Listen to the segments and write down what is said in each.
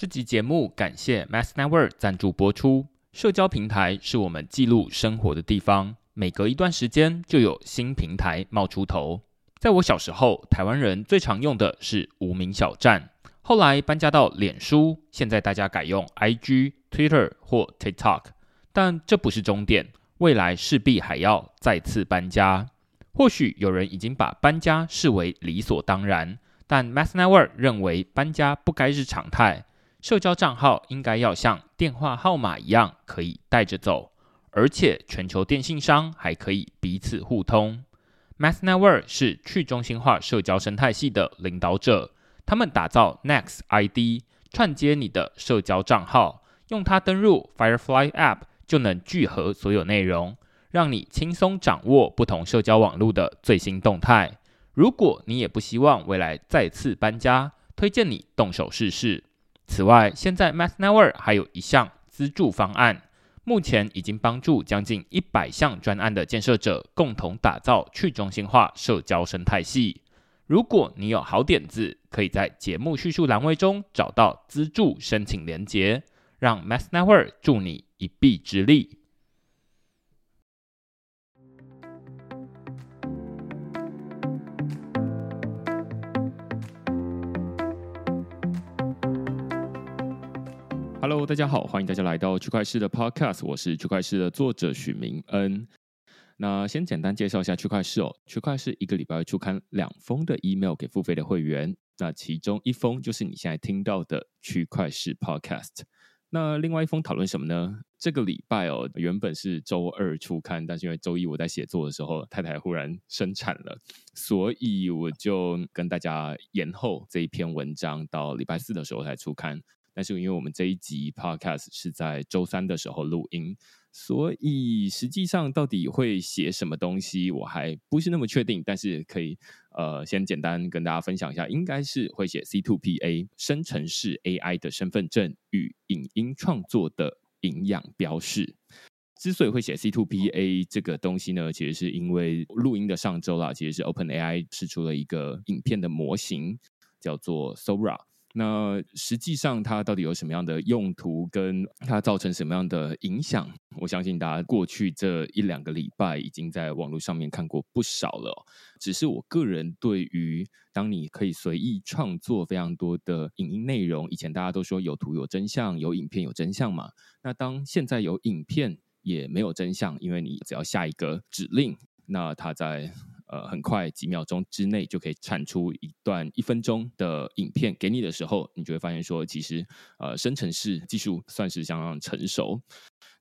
这集节目感谢 Mass Network 赞助播出。社交平台是我们记录生活的地方，每隔一段时间就有新平台冒出头。在我小时候，台湾人最常用的是无名小站，后来搬家到脸书，现在大家改用 IG、Twitter 或 TikTok。但这不是终点，未来势必还要再次搬家。或许有人已经把搬家视为理所当然，但 Mass Network 认为搬家不该是常态。社交账号应该要像电话号码一样可以带着走，而且全球电信商还可以彼此互通。Mass Network 是去中心化社交生态系的领导者，他们打造 Next ID，串接你的社交账号，用它登入 Firefly App 就能聚合所有内容，让你轻松掌握不同社交网络的最新动态。如果你也不希望未来再次搬家，推荐你动手试试。此外，现在 Math Network 还有一项资助方案，目前已经帮助将近一百项专案的建设者共同打造去中心化社交生态系。如果你有好点子，可以在节目叙述栏位中找到资助申请连结，让 Math Network 助你一臂之力。Hello，大家好，欢迎大家来到区块势的 Podcast，我是区块势的作者许明恩。那先简单介绍一下区块势哦，区块势一个礼拜会出刊两封的 email 给付费的会员，那其中一封就是你现在听到的区块势 Podcast。那另外一封讨论什么呢？这个礼拜哦，原本是周二出刊，但是因为周一我在写作的时候，太太忽然生产了，所以我就跟大家延后这一篇文章到礼拜四的时候才出刊。但是因为我们这一集 podcast 是在周三的时候录音，所以实际上到底会写什么东西，我还不是那么确定。但是可以呃，先简单跟大家分享一下，应该是会写 C2PA 生成式 AI 的身份证与影音创作的营养标示。之所以会写 C2PA 这个东西呢，其实是因为录音的上周啦，其实是 OpenAI 试出了一个影片的模型，叫做 Sora。那实际上它到底有什么样的用途，跟它造成什么样的影响？我相信大家过去这一两个礼拜已经在网络上面看过不少了。只是我个人对于当你可以随意创作非常多的影音内容，以前大家都说有图有真相，有影片有真相嘛。那当现在有影片也没有真相，因为你只要下一个指令，那它在。呃，很快几秒钟之内就可以产出一段一分钟的影片给你的时候，你就会发现说，其实呃，生成式技术算是相当成熟。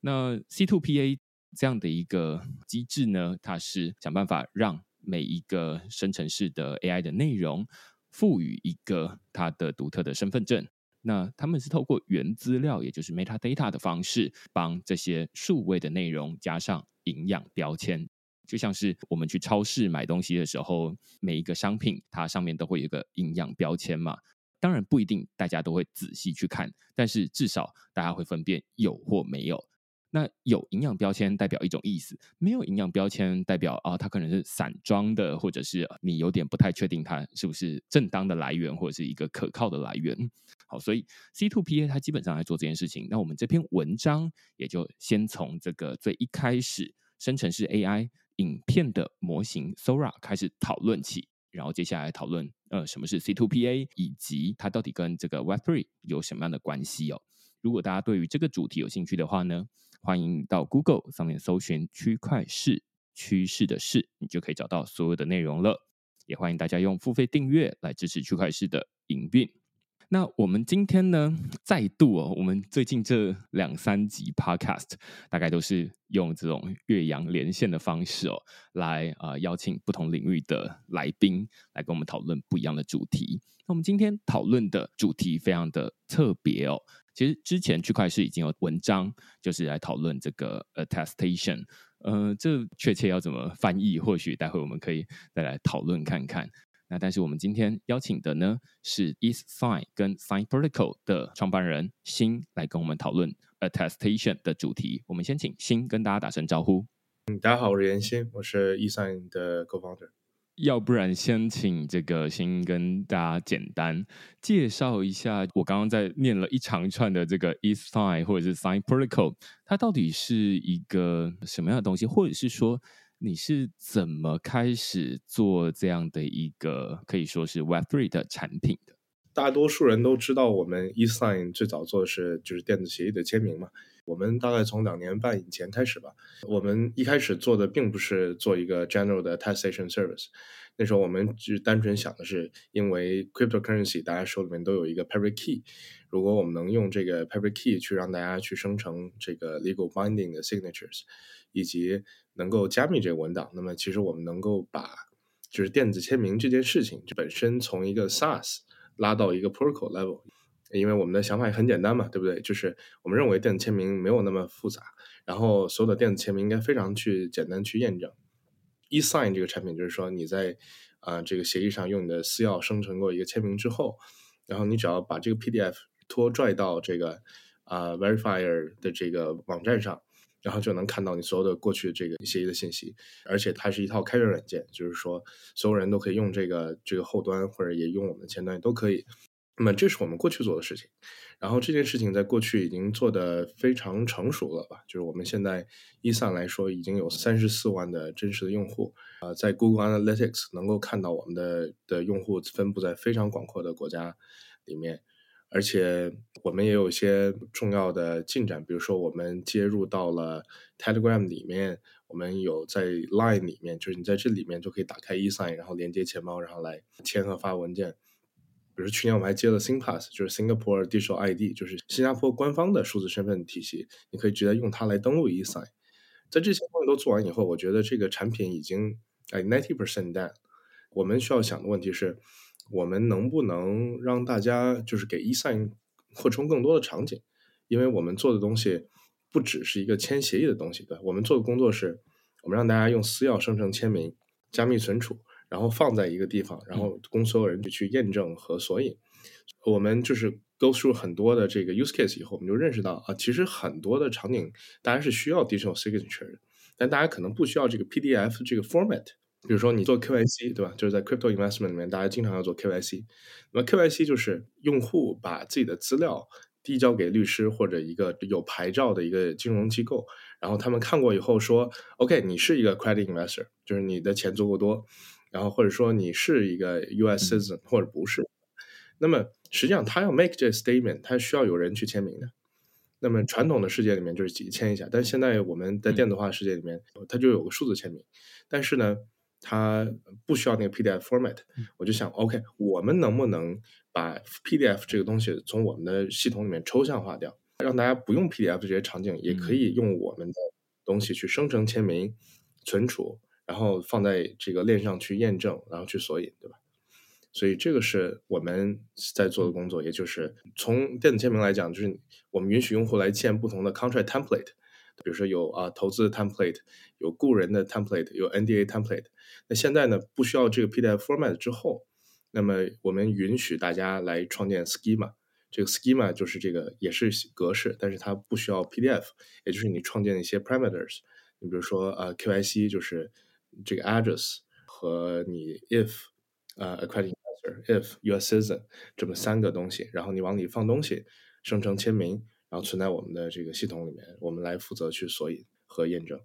那 C two P A 这样的一个机制呢，它是想办法让每一个生成式的 AI 的内容赋予一个它的独特的身份证。那他们是透过原资料，也就是 metadata 的方式，帮这些数位的内容加上营养标签。就像是我们去超市买东西的时候，每一个商品它上面都会有一个营养标签嘛。当然不一定大家都会仔细去看，但是至少大家会分辨有或没有。那有营养标签代表一种意思，没有营养标签代表啊，它可能是散装的，或者是你有点不太确定它是不是正当的来源，或者是一个可靠的来源。好，所以 C two P A 它基本上来做这件事情。那我们这篇文章也就先从这个最一开始生成式 AI。影片的模型 Sora 开始讨论起，然后接下来讨论呃什么是 C2PA，以及它到底跟这个 Web3 有什么样的关系哦。如果大家对于这个主题有兴趣的话呢，欢迎到 Google 上面搜寻区块势趋势的势，你就可以找到所有的内容了。也欢迎大家用付费订阅来支持区块势的营运。那我们今天呢，再度哦，我们最近这两三集 Podcast 大概都是用这种越洋连线的方式哦，来啊、呃、邀请不同领域的来宾来跟我们讨论不一样的主题。那我们今天讨论的主题非常的特别哦，其实之前区块势已经有文章，就是来讨论这个 attestation，呃，这确切要怎么翻译，或许待会我们可以再来讨论看看。那但是我们今天邀请的呢是 ETHSign 跟 Sign Protocol 的创办人辛来跟我们讨论 Attestation 的主题。我们先请辛跟大家打声招呼。嗯，大家好，我是严新，我是 ETHSign 的 Co-founder。要不然先请这个先跟大家简单介绍一下，我刚刚在念了一长串的这个 e-sign 或者是 sign protocol，它到底是一个什么样的东西，或者是说你是怎么开始做这样的一个可以说是 Web3 的产品的？大多数人都知道，我们 e-sign 最早做的是就是电子协议的签名嘛。我们大概从两年半以前开始吧，我们一开始做的并不是做一个 general 的 attestation service，那时候我们只单纯想的是，因为 cryptocurrency 大家手里面都有一个 private key，如果我们能用这个 private key 去让大家去生成这个 legal binding 的 signatures，以及能够加密这个文档，那么其实我们能够把就是电子签名这件事情就本身从一个 SaaS 拉到一个 protocol level。因为我们的想法也很简单嘛，对不对？就是我们认为电子签名没有那么复杂，然后所有的电子签名应该非常去简单去验证。E-sign 这个产品就是说你在啊、这个协议上用你的私钥生成过一个签名之后，然后你只要把这个 PDF 拖拽到这个啊、verifier 的这个网站上，然后就能看到你所有的过去这个协议的信息，而且它是一套开源软件，就是说所有人都可以用这个这个后端或者也用我们的前端都可以。那么这是我们过去做的事情，然后这件事情在过去已经做得非常成熟了吧？就是我们现在 e-sign 来说已经有三十四万的真实的用户，呃，在 Google Analytics 能够看到我们的的用户分布在非常广阔的国家里面，而且我们也有一些重要的进展，比如说我们接入到了 Telegram 里面，我们有在 Line 里面，就是你在这里面就可以打开 e-sign，然后连接钱包，然后来签和发文件。比如去年我们还接了 SingPass，就是 Singapore Digital ID，就是新加坡官方的数字身份体系，你可以直接用它来登录 eSign。在这些东西都做完以后，我觉得这个产品已经哎 ninety percent done。我们需要想的问题是，我们能不能让大家就是给 eSign 扩充更多的场景？因为我们做的东西不只是一个签协议的东西，对，我们做的工作是，我们让大家用私钥生成签名，加密存储。然后放在一个地方，然后供所有人去去验证和索引。嗯、我们就是 go through 很多的这个 use case 以后，我们就认识到啊，其实很多的场景大家是需要 digital signature 的，但大家可能不需要这个 PDF 这个 format。比如说你做 KYC 对吧？就是在 crypto investment 里面，大家经常要做 KYC。那么 KYC 就是用户把自己的资料递交给律师或者一个有牌照的一个金融机构，然后他们看过以后说，OK，你是一个 credit investor，就是你的钱足够多。然后或者说你是一个 U.S. citizen 或者不是，嗯、那么实际上他要 make 这个 statement，他需要有人去签名的。那么传统的世界里面就是几签一下，但是现在我们在电子化世界里面，嗯、它就有个数字签名。但是呢，它不需要那个 PDF format。我就想，OK，我们能不能把 PDF 这个东西从我们的系统里面抽象化掉，让大家不用 PDF 这些场景，也可以用我们的东西去生成签名、存储。然后放在这个链上去验证，然后去索引，对吧？所以这个是我们在做的工作，也就是从电子签名来讲，就是我们允许用户来建不同的 contract template，比如说有啊投资的 template，有雇人的 template，有 NDA template。那现在呢，不需要这个 PDF format 之后，那么我们允许大家来创建 schema，这个 schema 就是这个也是格式，但是它不需要 PDF，也就是你创建一些 parameters，你比如说啊 QIC 就是。这个 address 和你 if 呃、accredited investor if U.S. citizen 这么三个东西，然后你往里放东西，生成签名，然后存在我们的这个系统里面，我们来负责去索引和验证。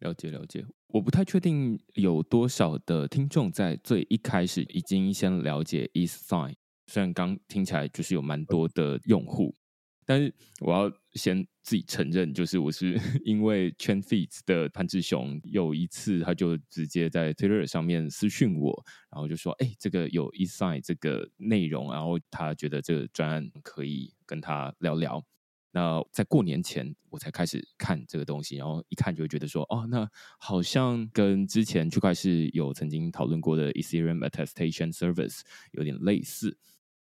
了解了解，我不太确定有多少的听众在最一开始已经先了解 e-sign，虽然刚听起来就是有蛮多的用户。但是我要先自己承认，就是我是 因为 Chainfeeds 的潘志雄有一次他就直接在 Twitter 上面私讯我，然后就说：“哎，这个有 e-sign 这个内容，然后他觉得这个专案可以跟他聊聊。”那在过年前我才开始看这个东西，然后一看就会觉得说：“哦，那好像跟之前区块势有曾经讨论过的 Ethereum Attestation Service 有点类似。”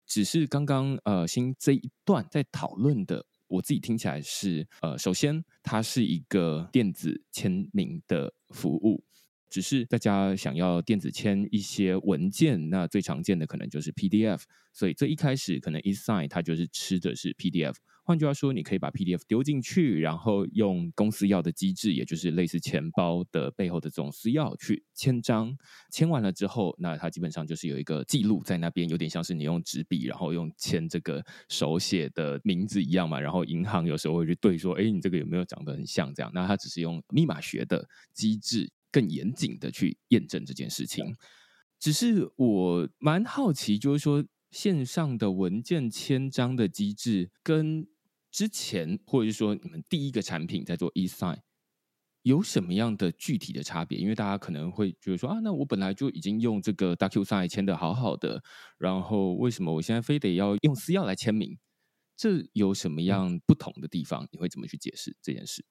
只是刚刚呃，新这一段在讨论的，我自己听起来是呃，首先它是一个电子签名的服务，只是大家想要电子签一些文件，那最常见的可能就是 PDF，所以最一开始可能 eSign 它就是吃的是 PDF。换句话说，你可以把 PDF 丢进去，然后用公司要的机制，也就是类似钱包的背后的这种私钥去签章。签完了之后，那它基本上就是有一个记录在那边，有点像是你用纸笔，然后用签这个手写的名字一样嘛。然后银行有时候会去对说，哎，你这个有没有长得很像这样？那它只是用密码学的机制，更严谨的去验证这件事情。只是我蛮好奇，就是说线上的文件签章的机制跟之前，或者是说你们第一个产品在做 eSign，有什么样的具体的差别？因为大家可能会觉得说啊，那我本来就已经用这个 DocuSign 签的好好的，然后为什么我现在非得要用私钥来签名？这有什么样不同的地方？你会怎么去解释这件事？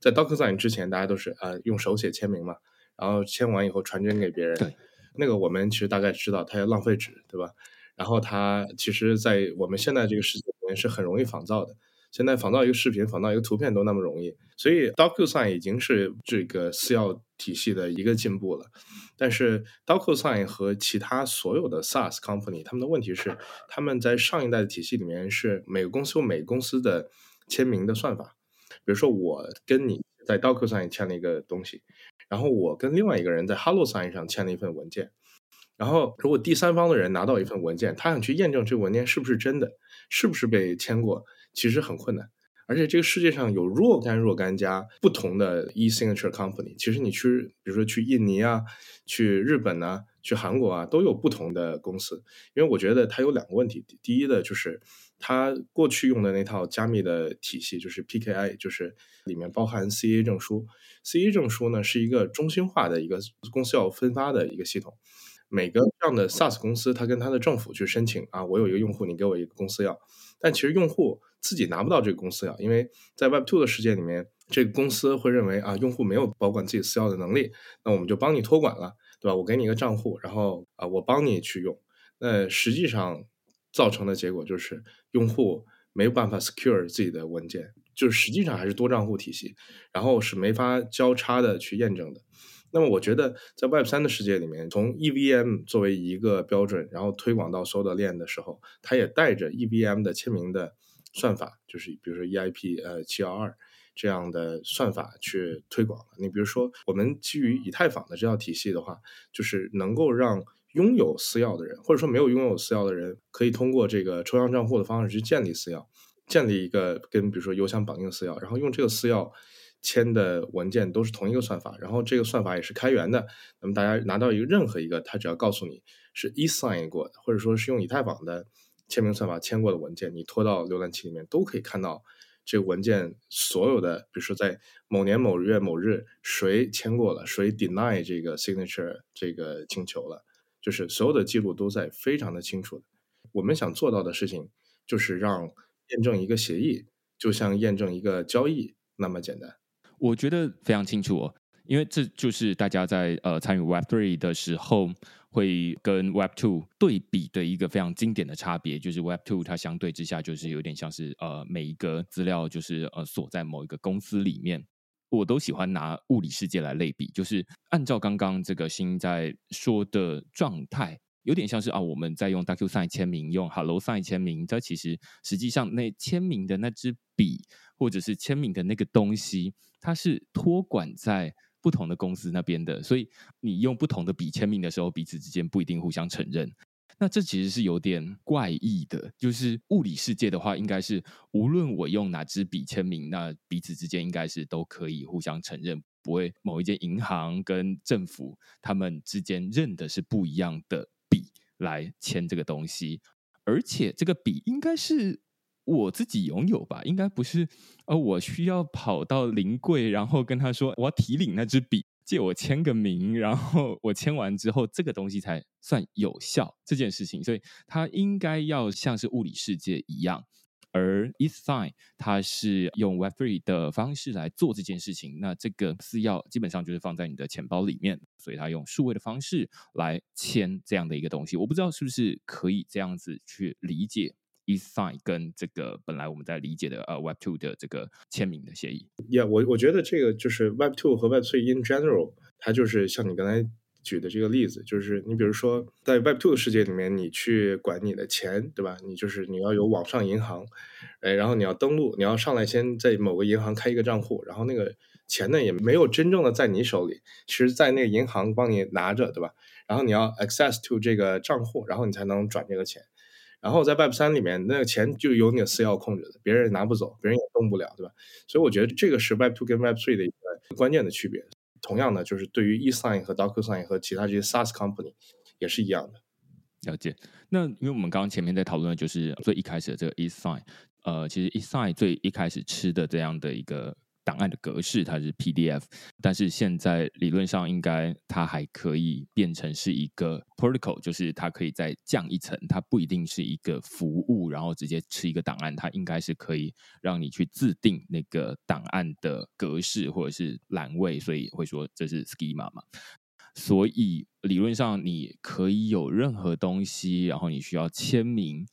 在 DocuSign 之前，大家都是呃用手写签名嘛，然后签完以后传真给别人。对，那个我们其实大概知道，它要浪费纸，对吧？然后它其实，在我们现在这个世界里面是很容易仿造的。现在仿造一个视频、仿造一个图片都那么容易，所以 DocuSign 已经是这个私钥体系的一个进步了。但是 DocuSign 和其他所有的 SaaS company，他们的问题是，他们在上一代的体系里面是每个公司有每个公司的签名的算法。比如说，我跟你在 DocuSign 签了一个东西，然后我跟另外一个人在 HelloSign 上签了一份文件，然后如果第三方的人拿到一份文件，他想去验证这个文件是不是真的，是不是被签过。其实很困难，而且这个世界上有若干若干家不同的 e-signature company。其实你去，比如说去印尼啊，去日本啊，去韩国啊，都有不同的公司。因为我觉得它有两个问题，第一的就是它过去用的那套加密的体系，就是 PKI，就是里面包含 CA 证书。CA 证书呢是一个中心化的一个公司要分发的一个系统。每个这样的 SaaS 公司，它跟它的政府去申请啊，我有一个用户，你给我一个公司要。但其实用户自己拿不到这个公司钥，因为在 Web2 的世界里面，这个公司会认为啊，用户没有保管自己私钥的能力，那我们就帮你托管了，对吧？我给你一个账户，然后啊，我帮你去用。那实际上造成的结果就是用户没有办法 secure 自己的文件，就是实际上还是多账户体系，然后是没法交叉的去验证的。那么我觉得在 Web 三的世界里面，从 EVM 作为一个标准，然后推广到所有的链的时候，它也带着 EVM 的签名的算法，就是比如说 EIP 呃七幺二这样的算法去推广。你比如说，我们基于以太坊的这套体系的话，就是能够让拥有私钥的人，或者说没有拥有私钥的人，可以通过这个抽象账户的方式去建立私钥，建立一个跟比如说邮箱绑定的私钥，然后用这个私钥。签的文件都是同一个算法，然后这个算法也是开源的。那么大家拿到一个任何一个，他只要告诉你是 eSign 过的，或者说是用以太坊的签名算法签过的文件，你拖到浏览器里面都可以看到这个文件所有的，比如说在某年某月某日谁签过了，谁 deny 这个 signature 这个请求了，就是所有的记录都在非常的清楚的。我们想做到的事情就是让验证一个协议，就像验证一个交易那么简单。我觉得非常清楚哦，因为这就是大家在呃参与 Web Three 的时候会跟 Web Two 对比的一个非常经典的差别，就是 Web Two 它相对之下就是有点像是呃每一个资料就是呃锁在某一个公司里面。我都喜欢拿物理世界来类比，就是按照刚刚这个新在说的状态，有点像是啊我们在用 DocuSign 签名，用 HelloSign 签名，这其实实际上那签名的那支笔或者是签名的那个东西。它是托管在不同的公司那边的，所以你用不同的笔签名的时候，彼此之间不一定互相承认。那这其实是有点怪异的。就是物理世界的话，应该是无论我用哪支笔签名，那彼此之间应该是都可以互相承认，不会某一间银行跟政府他们之间认的是不一样的笔来签这个东西，而且这个笔应该是。我自己拥有吧，应该不是，呃，我需要跑到临柜，然后跟他说我要提领那支笔，借我签个名，然后我签完之后，这个东西才算有效这件事情，所以它应该要像是物理世界一样，而 eSign 它是用 Web3 的方式来做这件事情，那这个私钥基本上就是放在你的钱包里面，所以它用数位的方式来签这样的一个东西，我不知道是不是可以这样子去理解。eSign 跟这个本来我们在理解的呃 Web Two 的这个签名的协议，，yeah，我我觉得这个就是 Web Two 和 Web Three in general，它就是像你刚才举的这个例子，就是你比如说在 Web 2的世界里面，你去管你的钱，对吧？你就是你要有网上银行，哎，然后你要登录，你要上来先在某个银行开一个账户，然后那个钱呢也没有真正的在你手里，其实在那个银行帮你拿着，对吧？然后你要 access to 这个账户，然后你才能转这个钱。然后在 Web 三里面，那个钱就由你的私钥控制的，别人拿不走，别人也动不了，对吧？所以我觉得这个是 Web 2跟 Web 3的一个关键的区别。同样的，就是对于 eSign 和 DocuSign 和其他这些 SaaS company 也是一样的。了解。那因为我们刚刚前面在讨论的就是最一开始的这个 eSign，呃，其实 eSign 最一开始吃的这样的一个。档案的格式它是 PDF，但是现在理论上应该它还可以变成是一个 protocol，就是它可以再降一层，它不一定是一个服务，然后直接吃一个档案，它应该是可以让你去自定那个档案的格式或者是栏位，所以会说这是 schema 嘛。所以理论上你可以有任何东西，然后你需要签名，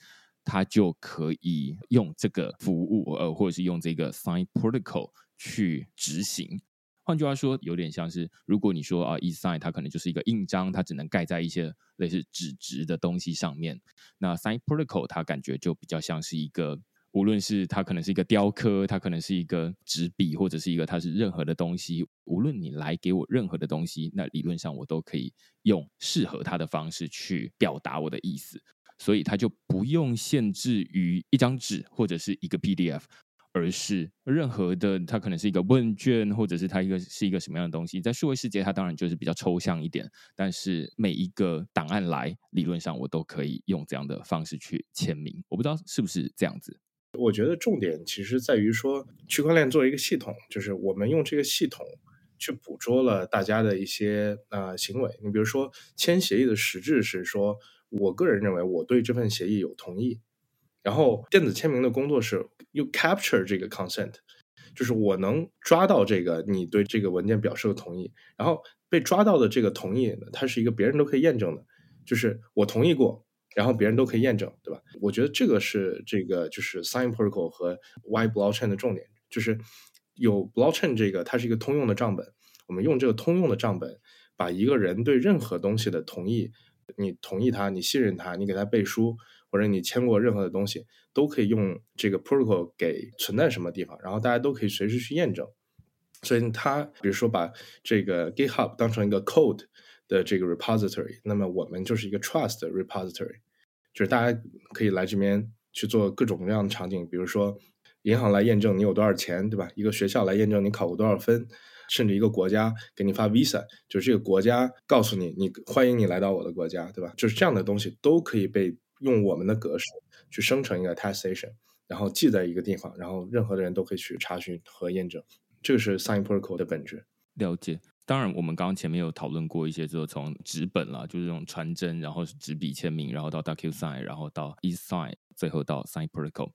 它就可以用这个服务，呃，或者是用这个 sign protocol。去执行，换句话说，有点像是如果你说啊，eSign 它可能就是一个印章，它只能盖在一些类似纸质的东西上面。那 Sign Protocol 它感觉就比较像是一个，无论是它可能是一个雕刻，它可能是一个纸笔，或者是一个它是任何的东西，无论你来给我任何的东西，那理论上我都可以用适合它的方式去表达我的意思，所以它就不用限制于一张纸或者是一个 PDF。而是任何的，它可能是一个问卷，或者是它一个是一个什么样的东西，在数位世界，它当然就是比较抽象一点。但是每一个档案来，理论上我都可以用这样的方式去签名。我不知道是不是这样子。我觉得重点其实在于说，区块链作为一个系统，就是我们用这个系统去捕捉了大家的一些呃行为。你比如说签协议的实质是说，我个人认为我对这份协议有同意。然后电子签名的工作是 you capture 这个 consent，就是我能抓到这个你对这个文件表示的同意，然后被抓到的这个同意，它是一个别人都可以验证的，就是我同意过，然后别人都可以验证，对吧？我觉得这个是这个就是 sign protocol 和 why blockchain 的重点，就是有 blockchain 这个它是一个通用的账本，我们用这个通用的账本，把一个人对任何东西的同意，你同意他，你信任他，你给他背书。或者你签过任何的东西，都可以用这个 protocol 给存在什么地方，然后大家都可以随时去验证。所以它，比如说把这个 GitHub 当成一个 code 的这个 repository，那么我们就是一个 trust repository，就是大家可以来这边去做各种各样的场景，比如说银行来验证你有多少钱，对吧？一个学校来验证你考过多少分，甚至一个国家给你发 visa，就是这个国家告诉你，你欢迎你来到我的国家，对吧？就是这样的东西都可以被。用我们的格式去生成一个 testation，然后记在一个地方，然后任何的人都可以去查询和验证。这个是 Sign Protocol 的本质。了解。当然，我们刚刚前面有讨论过一些，就是从纸本啦，就是这种传真，然后是纸笔签名，然后到 DocuSign，然后到 eSign，最后到 Sign Protocol。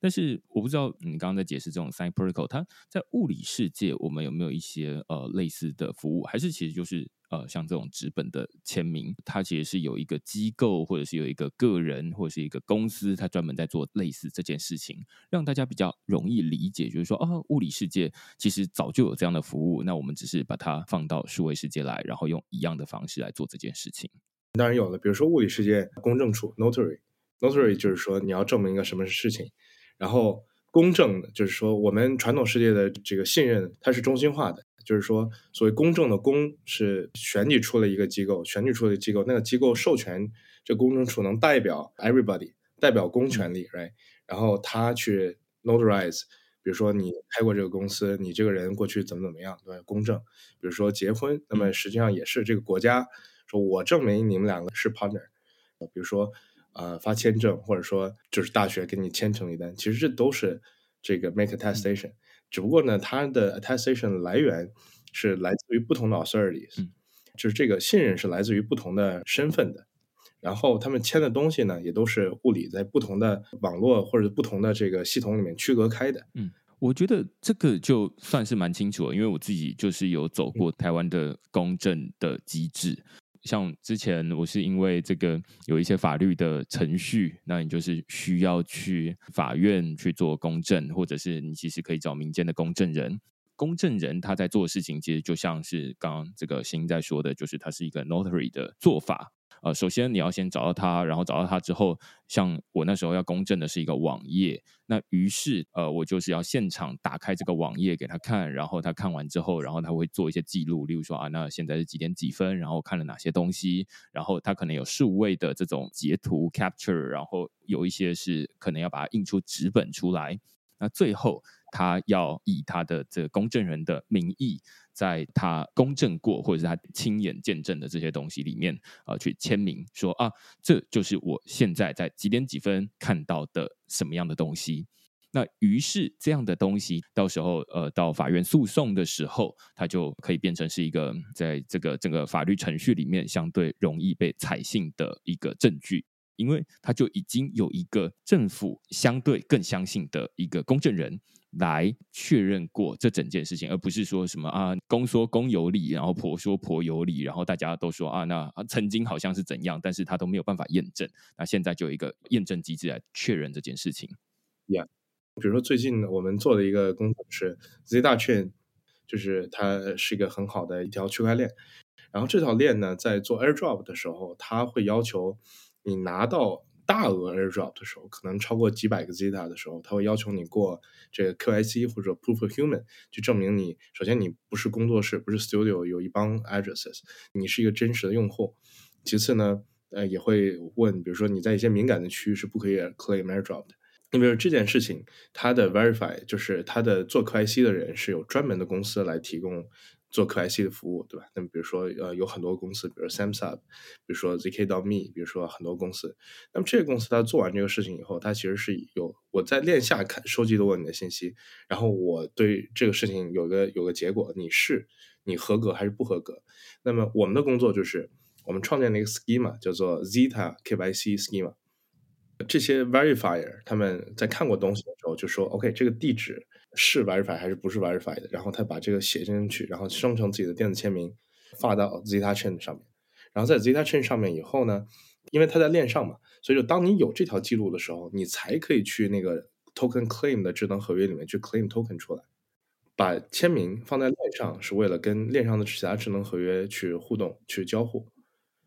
但是我不知道你刚刚在解释这种 Sign Protocol，它在物理世界我们有没有一些呃类似的服务，还是其实就是呃像这种纸本的签名，它其实是有一个机构或者是有一个个人或者是一个公司，它专门在做类似这件事情，让大家比较容易理解，就是说哦，物理世界其实早就有这样的服务，那我们只是把它放到数位世界来，然后用一样的方式来做这件事情。当然有了，比如说物理世界公证处 Notary，Notary 就是说你要证明一个什么事情。然后公证就是说，我们传统世界的这个信任它是中心化的，就是说，所谓公正的公是选举出了一个机构，选举出了一个机构，那个机构授权这公证处能代表 everybody，代表公权力，right？然后他去 notarize，比如说你开过这个公司，你这个人过去怎么怎么样，对吧？公证，比如说结婚，那么实际上也是这个国家说我证明你们两个是 partner，比如说。呃，发签证或者说就是大学给你签成一单，其实这都是这个 make attestation，、嗯、只不过呢，它的 attestation 来源是来自于不同的 authorities，、嗯、就是这个信任是来自于不同的身份的，然后他们签的东西呢，也都是物理在不同的网络或者不同的这个系统里面区隔开的。嗯，我觉得这个就算是蛮清楚了，因为我自己就是有走过台湾的公证的机制。像之前我是因为这个有一些法律的程序，那你就是需要去法院去做公证，或者是你其实可以找民间的公证人。公证人他在做的事情，其实就像是刚刚这个新在说的，就是他是一个 notary 的做法。呃，首先你要先找到他，然后找到他之后，像我那时候要公证的是一个网页，那于是呃，我就是要现场打开这个网页给他看，然后他看完之后，然后他会做一些记录，例如说啊，那现在是几点几分，然后看了哪些东西，然后他可能有数位的这种截图 capture，然后有一些是可能要把它印出纸本出来，那最后他要以他的这个公证人的名义。在他公证过或者是他亲眼见证的这些东西里面，呃，去签名说啊，这就是我现在在几点几分看到的什么样的东西。那于是这样的东西，到时候呃，到法院诉讼的时候，它就可以变成是一个在这个整个法律程序里面相对容易被采信的一个证据，因为它就已经有一个政府相对更相信的一个公证人。来确认过这整件事情，而不是说什么啊，公说公有理，然后婆说婆有理，然后大家都说啊，那曾经好像是怎样，但是他都没有办法验证。那现在就有一个验证机制来确认这件事情。Yeah，比如说最近我们做的一个工作是 Z 大券就是它是一个很好的一条区块链。然后这条链呢，在做 AirDrop 的时候，它会要求你拿到。大额 airdrop 的时候，可能超过几百个 Zeta 的时候，他会要求你过这个 QIC 或者 Proof of Human，去证明你首先你不是工作室，不是 studio，有一帮 addresses，你是一个真实的用户。其次呢，呃，也会问，比如说你在一些敏感的区域是不可以 claim airdrop 的。你比如这件事情，它的 verify 就是它的做 QIC 的人是有专门的公司来提供。做 KYC 的服务，对吧？那么比如说，呃，有很多公司，比如 Samsung，比如说 ZK 到 Me，比如说很多公司。那么这个公司它做完这个事情以后，它其实是有我在链下看收集了我你的信息，然后我对这个事情有个有个结果，你是你合格还是不合格？那么我们的工作就是我们创建了一个 schema，叫做 Zeta KYC schema。这些 verifier 他们在看过东西的时候就说：“OK，这个地址。”是 verify 还是不是 verify 的？然后他把这个写进去，然后生成自己的电子签名，发到 Zeta-Chain 上面。然后在 Zeta-Chain 上面以后呢，因为它在链上嘛，所以就当你有这条记录的时候，你才可以去那个 Token Claim 的智能合约里面去 claim token 出来。把签名放在链上是为了跟链上的其他智能合约去互动、去交互。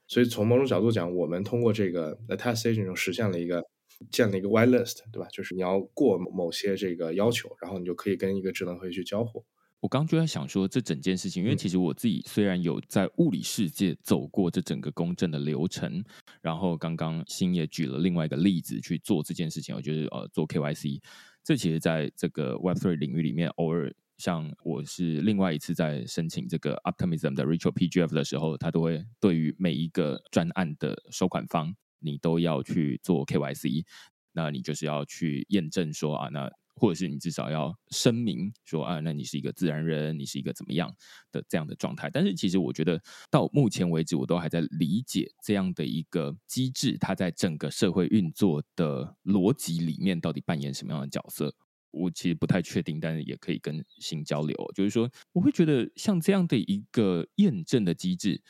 所以从某种角度讲，我们通过这个 attestation 中实现了一个。建了一个 whitelist，对吧？就是你要过某些这个要求，然后你就可以跟一个智能合约去交互。我刚就在想说，这整件事情，因为其实我自己虽然有在物理世界走过这整个公证的流程，然后刚刚新也举了另外一个例子去做这件事情，我觉得呃做 KYC，这其实在这个 Web3 领域里面，偶尔像我是另外一次在申请这个 Optimism 的 Ritual PGF 的时候，他都会对于每一个专案的收款方。你都要去做 KYC，那你就是要去验证说啊，那或者是你至少要声明说啊，那你是一个自然人，你是一个怎么样的这样的状态。但是其实我觉得到目前为止，我都还在理解这样的一个机制，它在整个社会运作的逻辑里面到底扮演什么样的角色。我其实不太确定，但是也可以跟新交流。就是说，我会觉得像这样的一个验证的机制，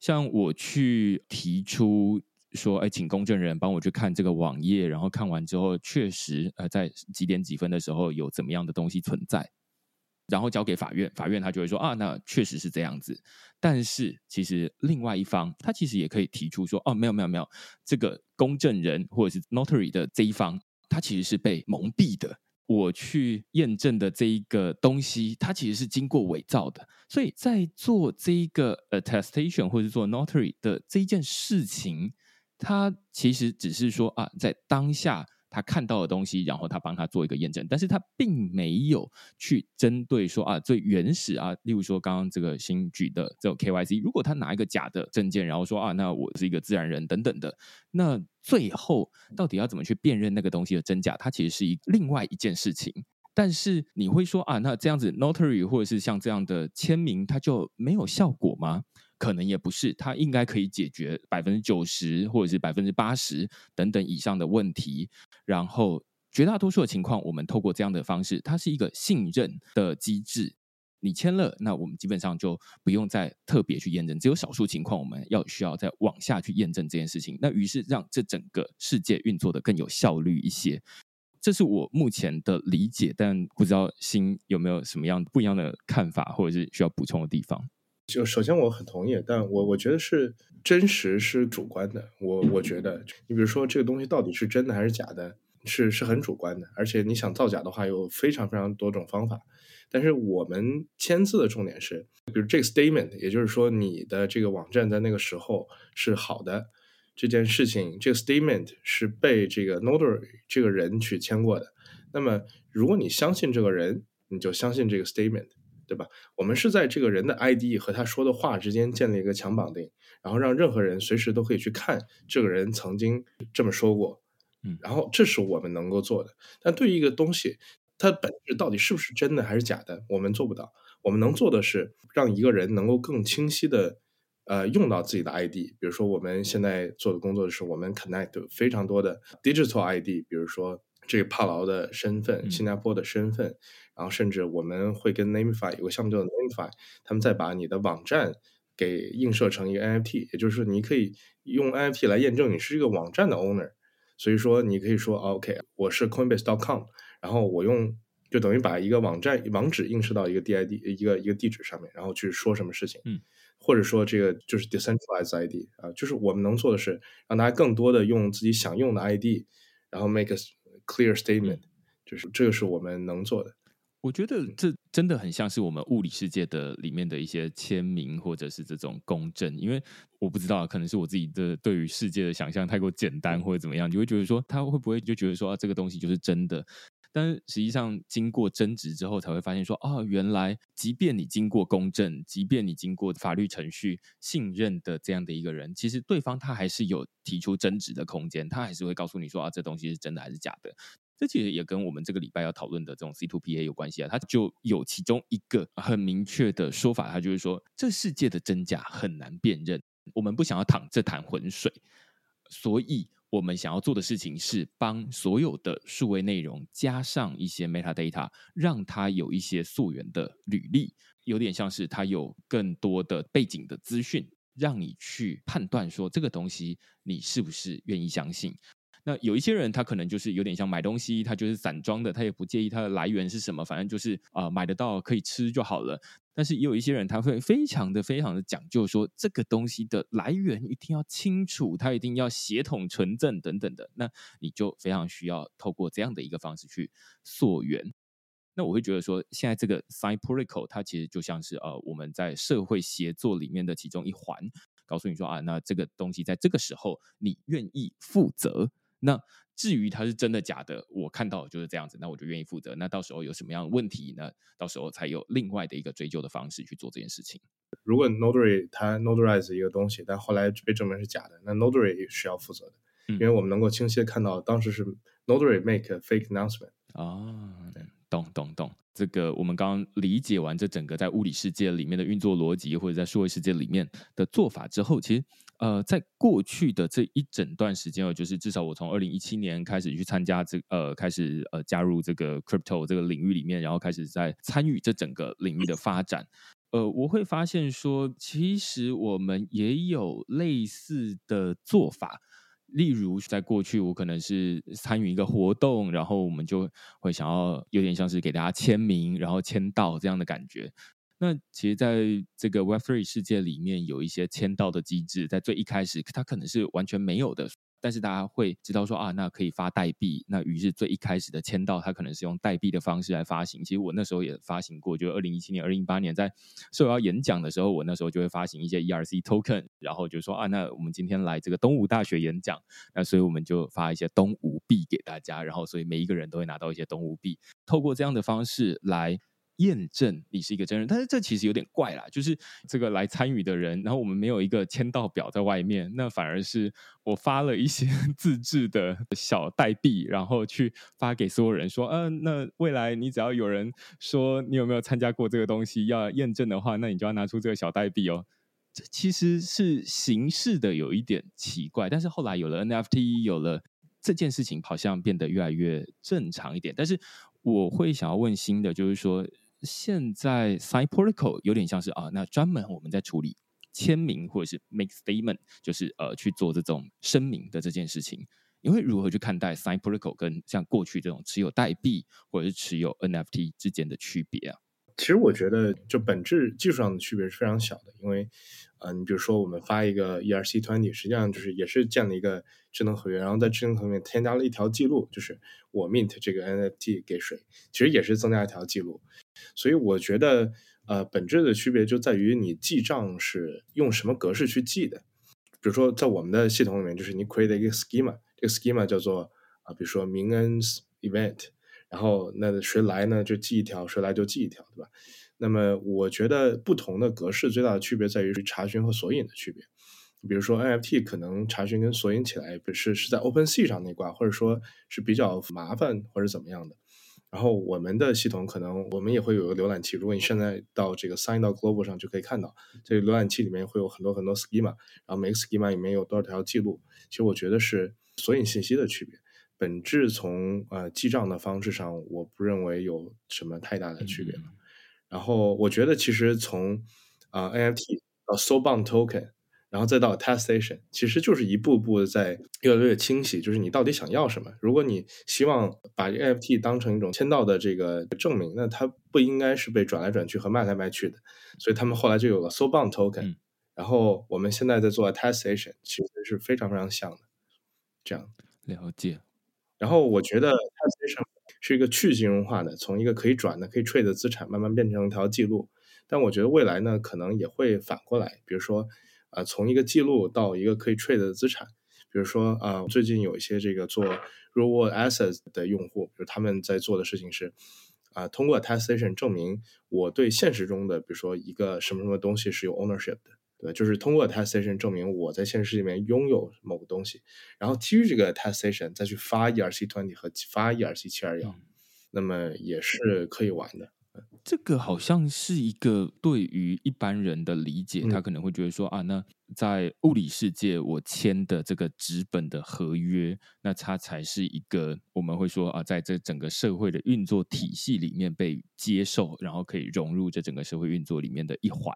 像我去提出。说，哎，请公证人帮我去看这个网页，然后看完之后，确实，呃，在几点几分的时候有怎么样的东西存在，然后交给法院，法院他就会说，啊，那确实是这样子。但是，其实另外一方，他其实也可以提出说，哦，没有，没有，没有，这个公证人或者是 notary 的这一方，他其实是被蒙蔽的。我去验证的这一个东西，它其实是经过伪造的。所以在做这一个 attestation 或者做 notary 的这一件事情。他其实只是说啊，在当下他看到的东西，然后他帮他做一个验证，但是他并没有去针对说啊，最原始啊，例如说刚刚这个新举的这种 KYC，如果他拿一个假的证件，然后说啊，那我是一个自然人等等的，那最后到底要怎么去辨认那个东西的真假？它其实是一另外一件事情。但是你会说啊，那这样子 notary 或者是像这样的签名，它就没有效果吗？可能也不是，它应该可以解决百分之九十或者是百分之八十等等以上的问题。然后绝大多数的情况，我们透过这样的方式，它是一个信任的机制。你签了，那我们基本上就不用再特别去验证。只有少数情况，我们要需要再往下去验证这件事情。那于是让这整个世界运作的更有效率一些。这是我目前的理解，但不知道新有没有什么样不一样的看法，或者是需要补充的地方。就首先我很同意，但我我觉得是真实是主观的。我我觉得，你比如说这个东西到底是真的还是假的，是是很主观的。而且你想造假的话，有非常非常多种方法。但是我们签字的重点是，比如这个 statement，也就是说你的这个网站在那个时候是好的，这件事情，这个 statement 是被这个 notary 这个人去签过的。那么如果你相信这个人，你就相信这个 statement。对吧？我们是在这个人的 ID 和他说的话之间建立一个强绑定，然后让任何人随时都可以去看这个人曾经这么说过，嗯，然后这是我们能够做的。但对于一个东西，它本质到底是不是真的还是假的，我们做不到。我们能做的是让一个人能够更清晰的，呃，用到自己的 ID。比如说我们现在做的工作是，我们 connect 非常多的 digital ID，比如说这个帕劳的身份、新加坡的身份。嗯然后甚至我们会跟 Namify 有个项目叫做 Namify，他们再把你的网站给映射成一个 NFT，也就是说你可以用 NFT 来验证你是一个网站的 owner。所以说你可以说 OK，我是 Coinbase.com，然后我用就等于把一个网站网址映射到一个 DID 一个一个地址上面，然后去说什么事情，嗯，或者说这个就是 decentralized ID 啊，就是我们能做的是让大家更多的用自己想用的 ID，然后 make a clear statement，就是这个是我们能做的。我觉得这真的很像是我们物理世界的里面的一些签名，或者是这种公证。因为我不知道，可能是我自己的对于世界的想象太过简单，或者怎么样，你会觉得说他会不会就觉得说啊，这个东西就是真的？但实际上经过争执之后，才会发现说啊，原来即便你经过公证，即便你经过法律程序信任的这样的一个人，其实对方他还是有提出争执的空间，他还是会告诉你说啊，这东西是真的还是假的。这其实也跟我们这个礼拜要讨论的这种 C2PA 有关系啊，它就有其中一个很明确的说法，它就是说，这世界的真假很难辨认，我们不想要淌这潭浑水，所以我们想要做的事情是帮所有的数位内容加上一些 metadata，让它有一些溯源的履历，有点像是它有更多的背景的资讯，让你去判断说这个东西你是不是愿意相信。那有一些人，他可能就是有点像买东西，他就是散装的，他也不介意它的来源是什么，反正就是啊、呃、买得到可以吃就好了。但是也有一些人，他会非常的非常的讲究，说这个东西的来源一定要清楚，它一定要血统纯正等等的。那你就非常需要透过这样的一个方式去溯源。那我会觉得说，现在这个 Sign Protocol 它其实就像是呃我们在社会协作里面的其中一环，告诉你说啊，那这个东西在这个时候你愿意负责。那至于它是真的假的，我看到就是这样子，那我就愿意负责。那到时候有什么样的问题呢？到时候才有另外的一个追究的方式去做这件事情。如果 Notary 它 Notarize 一个东西，但后来被证明是假的，那 Notary 也是要负责的，嗯，因为我们能够清晰的看到当时是 Notary make a fake announcement。啊，懂懂懂。这个我们刚刚理解完这整个在物理世界里面的运作逻辑，或者在数位世界里面的做法之后，其实。呃，在过去的这一整段时间，就是至少我从二零一七年开始去参加这呃，开始呃加入这个 crypto 这个领域里面，然后开始在参与这整个领域的发展。呃，我会发现说，其实我们也有类似的做法。例如，在过去我可能是参与一个活动，然后我们就会想要有点像是给大家签名，然后签到这样的感觉。那其实，在这个 Web Free 世界里面，有一些签到的机制，在最一开始，它可能是完全没有的。但是大家会知道说啊，那可以发代币。那于是最一开始的签到，它可能是用代币的方式来发行。其实我那时候也发行过，就二零一七年、二零一八年在受邀演讲的时候，我那时候就会发行一些 ERC token，然后就说啊，那我们今天来这个东吴大学演讲，那所以我们就发一些东吴币给大家，然后所以每一个人都会拿到一些东吴币，透过这样的方式来。验证你是一个真人，但是这其实有点怪啦，就是这个来参与的人，然后我们没有一个签到表在外面，那反而是我发了一些 自制的小代币，然后去发给所有人说，嗯、那未来你只要有人说你有没有参加过这个东西要验证的话，那你就要拿出这个小代币哦。这其实是形式的有一点奇怪，但是后来有了 NFT，有了这件事情，好像变得越来越正常一点。但是我会想要问新的，就是说。现在 Sign Protocol 有点像是啊，那专门我们在处理签名或者是 make statement，就是呃去做这种声明的这件事情。你会如何去看待 Sign Protocol 跟像过去这种持有代币或者是持有 NFT 之间的区别啊？其实我觉得，就本质技术上的区别是非常小的，因为，嗯、呃，你比如说我们发一个 ERC20，实际上就是也是建了一个智能合约，然后在智能合约里面添加了一条记录，就是我 mint 这个 NFT 给谁，其实也是增加一条记录。所以我觉得，呃，本质的区别就在于你记账是用什么格式去记的。比如说在我们的系统里面，就是你 create 一个 schema，这个 schema 叫做啊、比如说明恩 event。然后那谁来呢？就记一条，谁来就记一条，对吧？那么我觉得不同的格式最大的区别在于是查询和索引的区别。比如说 NFT 可能查询跟索引起来不是是在 OpenSea 上那挂，或者说是比较麻烦或者怎么样的。然后我们的系统可能我们也会有个浏览器，如果你现在到这个 Sign 到 Global 上就可以看到，这个浏览器里面会有很多很多 schema，然后每个 schema 里面有多少条记录。其实我觉得是索引信息的区别。本质从呃记账的方式上，我不认为有什么太大的区别。嗯、然后我觉得其实从啊、呃、NFT 到 Soulbound Token，然后再到 Attestation，其实就是一步步在越来越清晰，就是你到底想要什么。如果你希望把 NFT 当成一种签到的这个证明，那它不应该是被转来转去和卖来卖去的。所以他们后来就有了 Soulbound Token，、嗯、然后我们现在在做 Attestation，其实是非常非常像的。这样了解。然后我觉得 Attestation 是一个去金融化的，从一个可以转的、可以 trade 的资产，慢慢变成一条记录。但我觉得未来呢，可能也会反过来，比如说，呃，从一个记录到一个可以 trade 的资产。比如说，啊、呃，最近有一些这个做 real world assets 的用户，比如他们在做的事情是，啊、呃，通过 Attestation 证明我对现实中的，比如说一个什么什么东西是有 ownership 的。对，就是通过 attestation 证明我在现实世界里面拥有某个东西，然后基于这个 attestation 再去发 ERC20 和发 ERC721，那么也是可以玩的。这个好像是一个对于一般人的理解，他可能会觉得说、嗯、啊，那在物理世界我签的这个纸本的合约，那它才是一个我们会说啊，在这整个社会的运作体系里面被接受，然后可以融入这整个社会运作里面的一环。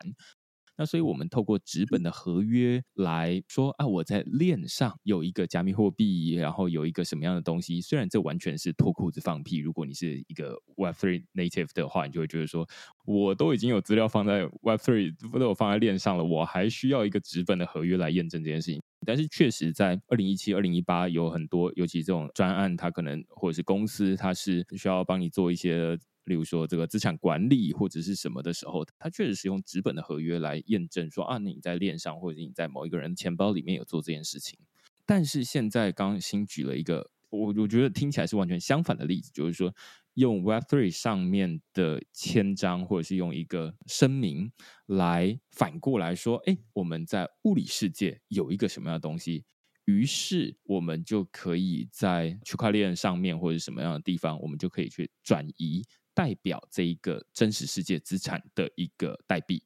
那所以，我们透过纸本的合约来说啊，我在链上有一个加密货币，然后有一个什么样的东西。虽然这完全是脱裤子放屁。如果你是一个 Web3 native 的话，你就会觉得说，我都已经有资料放在 Web3，不都有放在链上了，我还需要一个纸本的合约来验证这件事情。但是，确实在二零一七、二零一八有很多，尤其这种专案，它可能或者是公司，它是需要帮你做一些。例如说，这个资产管理或者是什么的时候，它确实是用纸本的合约来验证说啊，你在链上或者你在某一个人钱包里面有做这件事情。但是现在刚刚新举了一个，我我觉得听起来是完全相反的例子，就是说用 Web Three 上面的签章或者是用一个声明来反过来说，哎，我们在物理世界有一个什么样的东西，于是我们就可以在区块链上面或者什么样的地方，我们就可以去转移。代表这一个真实世界资产的一个代币，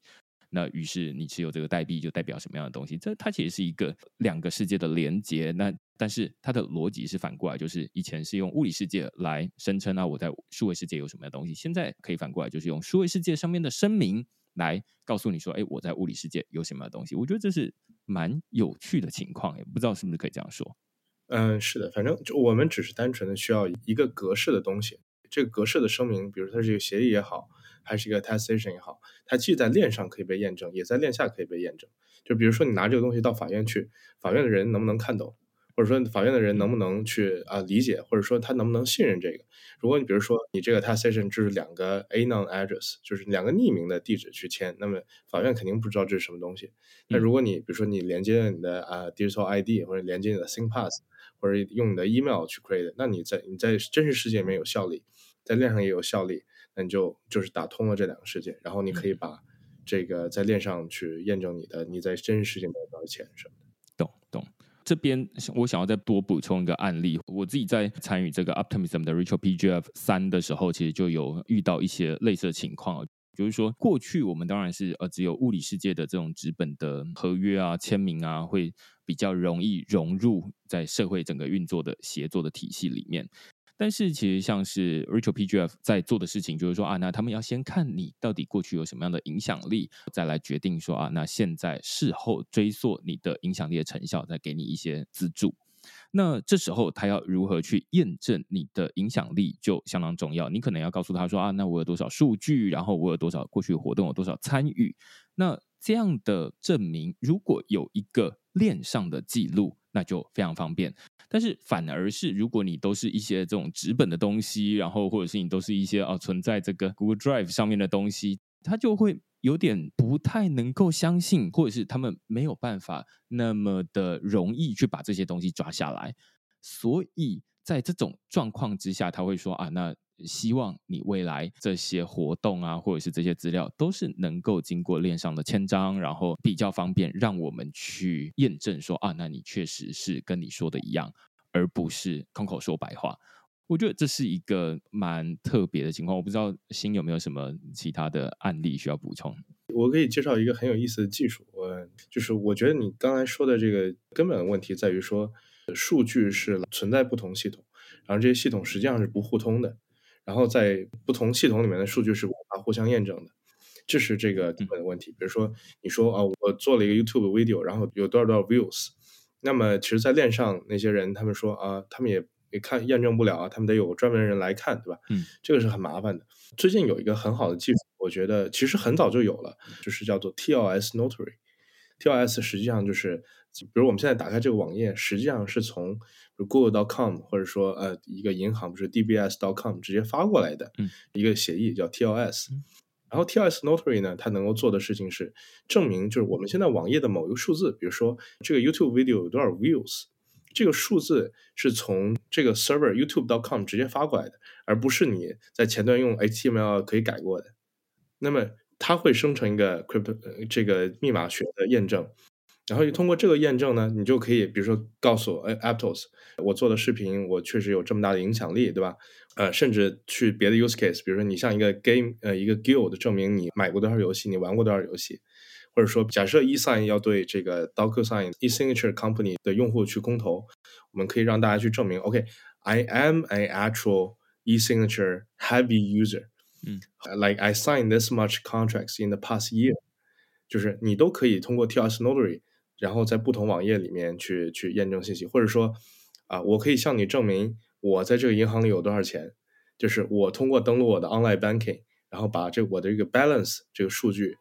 那于是你持有这个代币就代表什么样的东西？这它其实是一个两个世界的连接。那但是它的逻辑是反过来，就是以前是用物理世界来声称啊，我在数位世界有什么样的东西，现在可以反过来，就是用数位世界上面的声明来告诉你说，哎，我在物理世界有什么样的东西。我觉得这是蛮有趣的情况，也不知道是不是可以这样说。嗯，是的，反正就我们只是单纯的需要一个格式的东西。这个格式的声明，比如它是一个协议也好，还是一个 attestation 也好，它既在链上可以被验证，也在链下可以被验证。就比如说你拿这个东西到法院去，法院的人能不能看懂，或者说法院的人能不能去啊、呃、理解，或者说他能不能信任这个？如果你比如说你这个 attestation 就是两个 anon address，就是两个匿名的地址去签，那么法院肯定不知道这是什么东西。那如果你比如说你连接了你的啊、呃、digital ID 或者连接你的 ThinkPass，或者用你的 email 去 create，那你在你在真实世界里面有效力。在链上也有效力，那你就就是打通了这两个世界，然后你可以把这个在链上去验证你的你在真实世界里面有多少钱什么的。懂懂。这边我想要再多补充一个案例，我自己在参与这个 Optimism 的 Ritual PGF 三的时候，其实就有遇到一些类似的情况，就是说过去我们当然是呃只有物理世界的这种纸本的合约啊、签名啊，会比较容易融入在社会整个运作的协作的体系里面。但是其实像是 Ritual PGF 在做的事情，就是说啊，那他们要先看你到底过去有什么样的影响力，再来决定说啊，那现在事后追溯你的影响力的成效，再给你一些资助。那这时候他要如何去验证你的影响力就相当重要。你可能要告诉他说啊，那我有多少数据，然后我有多少过去活动，有多少参与。那这样的证明，如果有一个链上的记录，那就非常方便。但是反而是，如果你都是一些这种纸本的东西，然后或者是你都是一些啊存在这个 Google Drive 上面的东西，它就会有点不太能够相信，或者是他们没有办法那么的容易去把这些东西抓下来。所以在这种状况之下，他会说啊，那希望你未来这些活动啊，或者是这些资料，都是能够经过链上的签章，然后比较方便，让我们去验证说啊，那你确实是跟你说的一样，而不是空口说白话。我觉得这是一个蛮特别的情况。我不知道新有没有什么其他的案例需要补充？我可以介绍一个很有意思的技术，我就是我觉得你刚才说的这个根本问题在于说，数据是存在不同系统，然后这些系统实际上是不互通的。然后在不同系统里面的数据是无法互相验证的，这是这个基本的问题。比如说，你说啊，我做了一个 YouTube video，然后有多少多少 views，那么其实，在链上那些人，他们说啊，他们也也看验证不了啊，他们得有专门人来看，对吧？嗯，这个是很麻烦的。最近有一个很好的技术，我觉得其实很早就有了，就是叫做 TLS Notary。TLS 实际上就是，比如我们现在打开这个网页，实际上是从。Google.com 或者说呃一个银行不是 DBS.com 直接发过来的一个协议叫 TLS，嗯，然后 TLS Notary 呢，它能够做的事情是证明就是我们现在网页的某一个数字，比如说这个 YouTube video 有多少 views，这个数字是从这个 server YouTube.com 直接发过来的，而不是你在前端用 HTML 可以改过的。那么它会生成一个 crypto 这个密码学的验证。然后你通过这个验证呢，你就可以，比如说告诉我，哎，Aptos，我做的视频，我确实有这么大的影响力，对吧？呃，甚至去别的 use case，比如说你像一个 game，呃，一个 guild 证明你买过多少游戏，你玩过多少游戏，或者说假设 eSign 要对这个 DocuSign eSignature Company 的用户去公投，我们可以让大家去证明，OK，I am an actual eSignature heavy user，嗯，like I signed this much contracts in the past year，就是你都可以通过 TLS Notary。然后在不同网页里面去去验证信息，或者说，啊，我可以向你证明我在这个银行里有多少钱，就是我通过登录我的 online banking，然后把这我的这个 balance 这个数据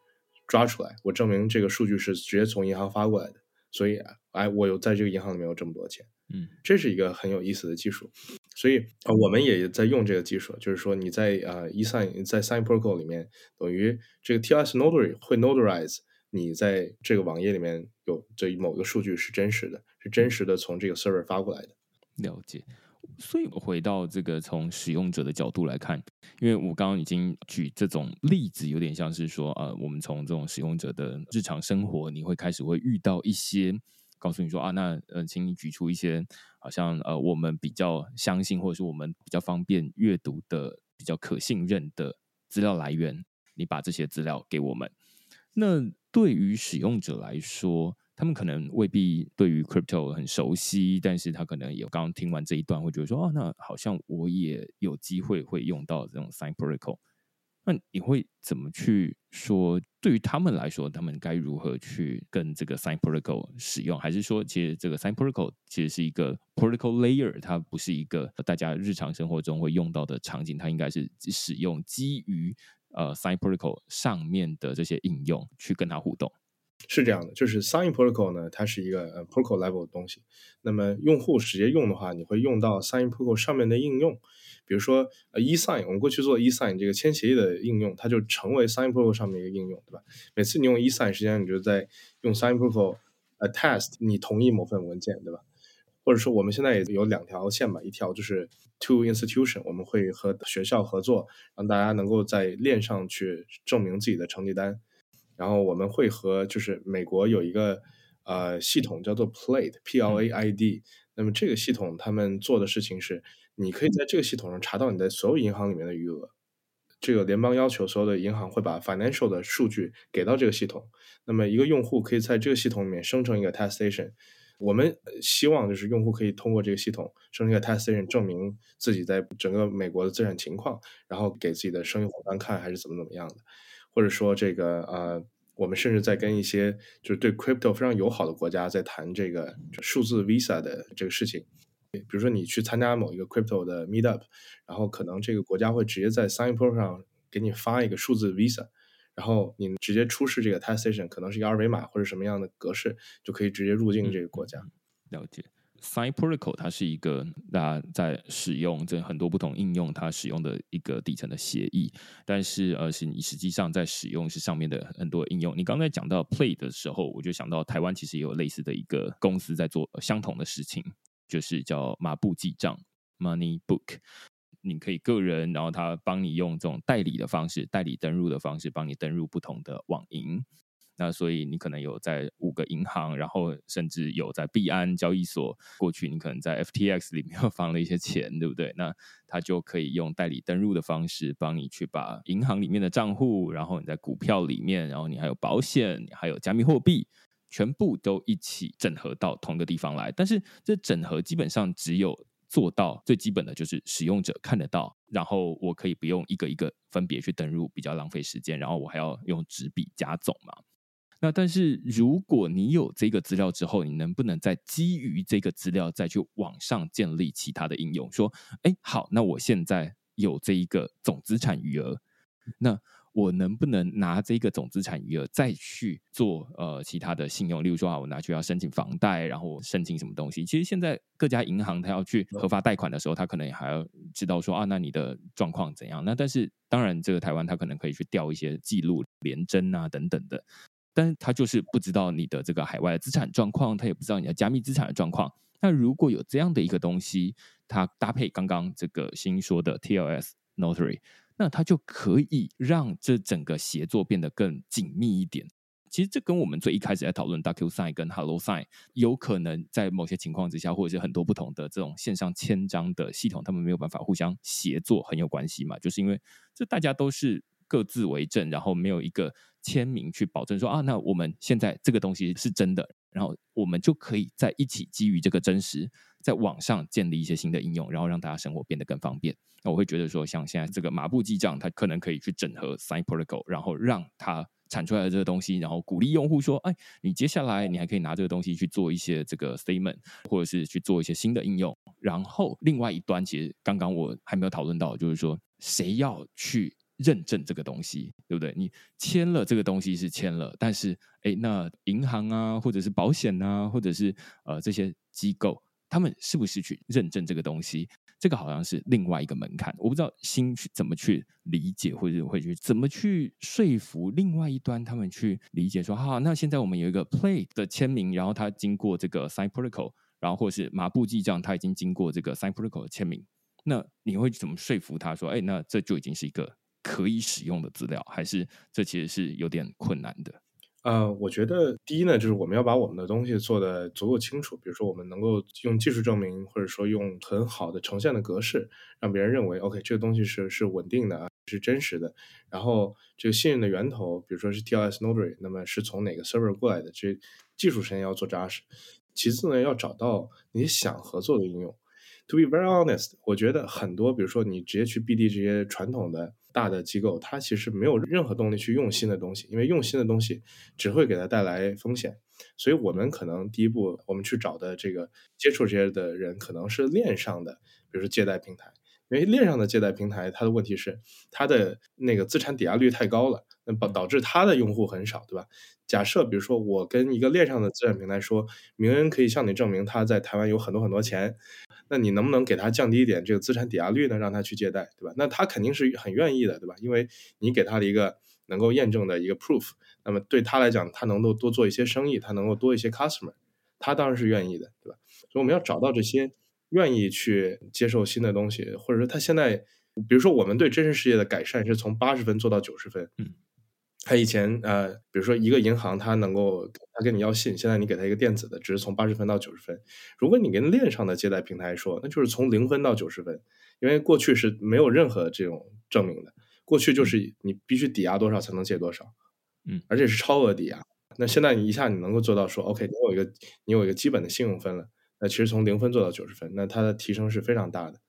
抓出来，我证明这个数据是直接从银行发过来的，所以，哎，我有在这个银行里面有这么多钱，嗯，这是一个很有意思的技术，所以啊，我们也在用这个技术，就是说你在啊 eSign 在 Sign Protocol 里面，等于这个 TLS Notary 会 notarize。你在这个网页里面有这某个数据是真实的，是真实的从这个 server 发过来的。了解，所以我回到这个从使用者的角度来看，因为我刚刚已经举这种例子，有点像是说，呃，我们从这种使用者的日常生活，你会开始会遇到一些，告诉你说啊，那呃，请你举出一些好像呃，我们比较相信或者是我们比较方便阅读的、比较可信任的资料来源，你把这些资料给我们，那。对于使用者来说，他们可能未必对于 crypto 很熟悉，但是他可能有刚刚听完这一段，会觉得说，哦，那好像我也有机会会用到这种 Sign Protocol。那你会怎么去说？对于他们来说，他们该如何去跟这个 Sign Protocol 使用？还是说，其实这个 Sign Protocol 其实是一个 protocol layer，它不是一个大家日常生活中会用到的场景，它应该是使用基于。呃，Sign Protocol 上面的这些应用去跟它互动，是这样的，就是 Sign Protocol 呢，它是一个呃 Protocol level 的东西。那么用户直接用的话，你会用到 Sign Protocol 上面的应用，比如说呃 eSign，我们过去做 eSign 这个签协议的应用，它就成为 Sign Protocol 上面一个应用，对吧？每次你用 eSign，实际上你就在用 Sign Protocol attest 你同意某份文件，对吧？或者说我们现在也有两条线吧，一条就是 to institution，我们会和学校合作，让大家能够在链上去证明自己的成绩单。然后我们会和就是美国有一个呃系统叫做 Plaid，P L A I D。那么这个系统他们做的事情是，你可以在这个系统上查到你在所有银行里面的余额。这个联邦要求所有的银行会把 financial 的数据给到这个系统。那么一个用户可以在这个系统里面生成一个 attestation。我们希望就是用户可以通过这个系统生成一个 attestation，证明自己在整个美国的资产情况，然后给自己的生意伙伴看，还是怎么怎么样的，或者说这个呃我们甚至在跟一些就是对 crypto 非常友好的国家在谈这个数字 visa 的这个事情。比如说你去参加某一个 crypto 的 meetup，然后可能这个国家会直接在 sign pro 上给你发一个数字 visa，然后你直接出示这个 attestation，可能是一个二维码或者什么样的格式，就可以直接入境这个国家。嗯、了解。Sign Protocol 它是一个大家在使用这很多不同应用它使用的一个底层的协议，但是呃是你实际上在使用是上面的很多应用。你刚才讲到 Play 的时候，我就想到台湾其实也有类似的一个公司在做相同的事情，就是叫麻布记账 Money Book。你可以个人，然后他帮你用这种代理的方式，代理登入的方式帮你登入不同的网银。那所以你可能有在五个银行，然后甚至有在币安交易所。过去你可能在 FTX 里面 放了一些钱，对不对？那他就可以用代理登入的方式帮你去把银行里面的账户，然后你在股票里面，然后你还有保险，还有加密货币，全部都一起整合到同一个地方来。但是这整合基本上只有做到最基本的就是使用者看得到，然后我可以不用一个一个分别去登入，比较浪费时间，然后我还要用纸笔加总嘛。那但是如果你有这个资料之后，你能不能再基于这个资料再去网上建立其他的应用？说，哎，好，那我现在有这一个总资产余额，那我能不能拿这个总资产余额再去做呃其他的信用？例如说啊，我拿去要申请房贷，然后申请什么东西？其实现在各家银行它要去核发贷款的时候，它可能还要知道说啊，那你的状况怎样？那但是当然，这个台湾它可能可以去调一些记录、联征啊等等的。但是他就是不知道你的这个海外资产状况，他也不知道你的加密资产的状况。那如果有这样的一个东西，它搭配刚刚这个新说的 TLS Notary，那它就可以让这整个协作变得更紧密一点。其实这跟我们最一开始在讨论 DocuSign 跟 HelloSign 有可能在某些情况之下，或者是很多不同的这种线上签章的系统，他们没有办法互相协作，很有关系嘛。就是因为这大家都是。各自为政，然后没有一个签名去保证说啊，那我们现在这个东西是真的，然后我们就可以在一起基于这个真实，在网上建立一些新的应用，然后让大家生活变得更方便。那我会觉得说，像现在这个麻布记账，它可能可以去整合 Sign Protocol，然后让它产出来的这个东西，然后鼓励用户说，哎，你接下来你还可以拿这个东西去做一些这个 statement，或者是去做一些新的应用。然后另外一端，其实刚刚我还没有讨论到，就是说谁要去。认证这个东西，对不对？你签了这个东西是签了，但是，哎，那银行啊，或者是保险啊，或者是呃这些机构，他们是不是去认证这个东西？这个好像是另外一个门槛。我不知道新去怎么去理解，或者会去怎么去说服另外一端他们去理解说，哈，那现在我们有一个 Play 的签名，然后它经过这个 Sign Protocol，然后或是麻布记账，它已经经过这个 Sign Protocol 的签名，那你会怎么说服他说，哎，那这就已经是一个。可以使用的资料，还是这其实是有点困难的。呃，我觉得第一呢，就是我们要把我们的东西做得足够清楚，比如说我们能够用技术证明，或者说用很好的呈现的格式，让别人认为 OK，这个东西是是稳定的啊，是真实的。然后这个信任的源头，比如说是 TLS Notary，那么是从哪个 server 过来的？这技术层要做扎实。其次呢，要找到你想合作的应用。To be very honest，我觉得很多，比如说你直接去 BD 这些传统的大的机构，它其实没有任何动力去用新的东西，因为用新的东西只会给它带来风险。所以我们可能第一步，我们去找的这个接触这些的人，可能是链上的，比如说借贷平台。因为链上的借贷平台，它的问题是它的那个资产抵押率太高了，那导导致它的用户很少，对吧？假设比如说我跟一个链上的资产平台说，明恩可以向你证明他在台湾有很多很多钱，那你能不能给他降低一点这个资产抵押率呢？让他去借贷，对吧？那他肯定是很愿意的，对吧？因为你给他的一个能够验证的一个 proof，那么对他来讲，他能够多做一些生意，他能够多一些 customer，他当然是愿意的，对吧？所以我们要找到这些。愿意去接受新的东西，或者说他现在，比如说我们对真实世界的改善是从八十分做到九十分。嗯，他以前呃，比如说一个银行，他能够他跟你要信，现在你给他一个电子的，只是从八十分到九十分。如果你跟链上的借贷平台说，那就是从零分到九十分，因为过去是没有任何这种证明的，过去就是你必须抵押多少才能借多少，嗯，而且是超额抵押。那现在你一下你能够做到说，OK，你有一个你有一个基本的信用分了。那其实从零分做到九十分，那它的提升是非常大的。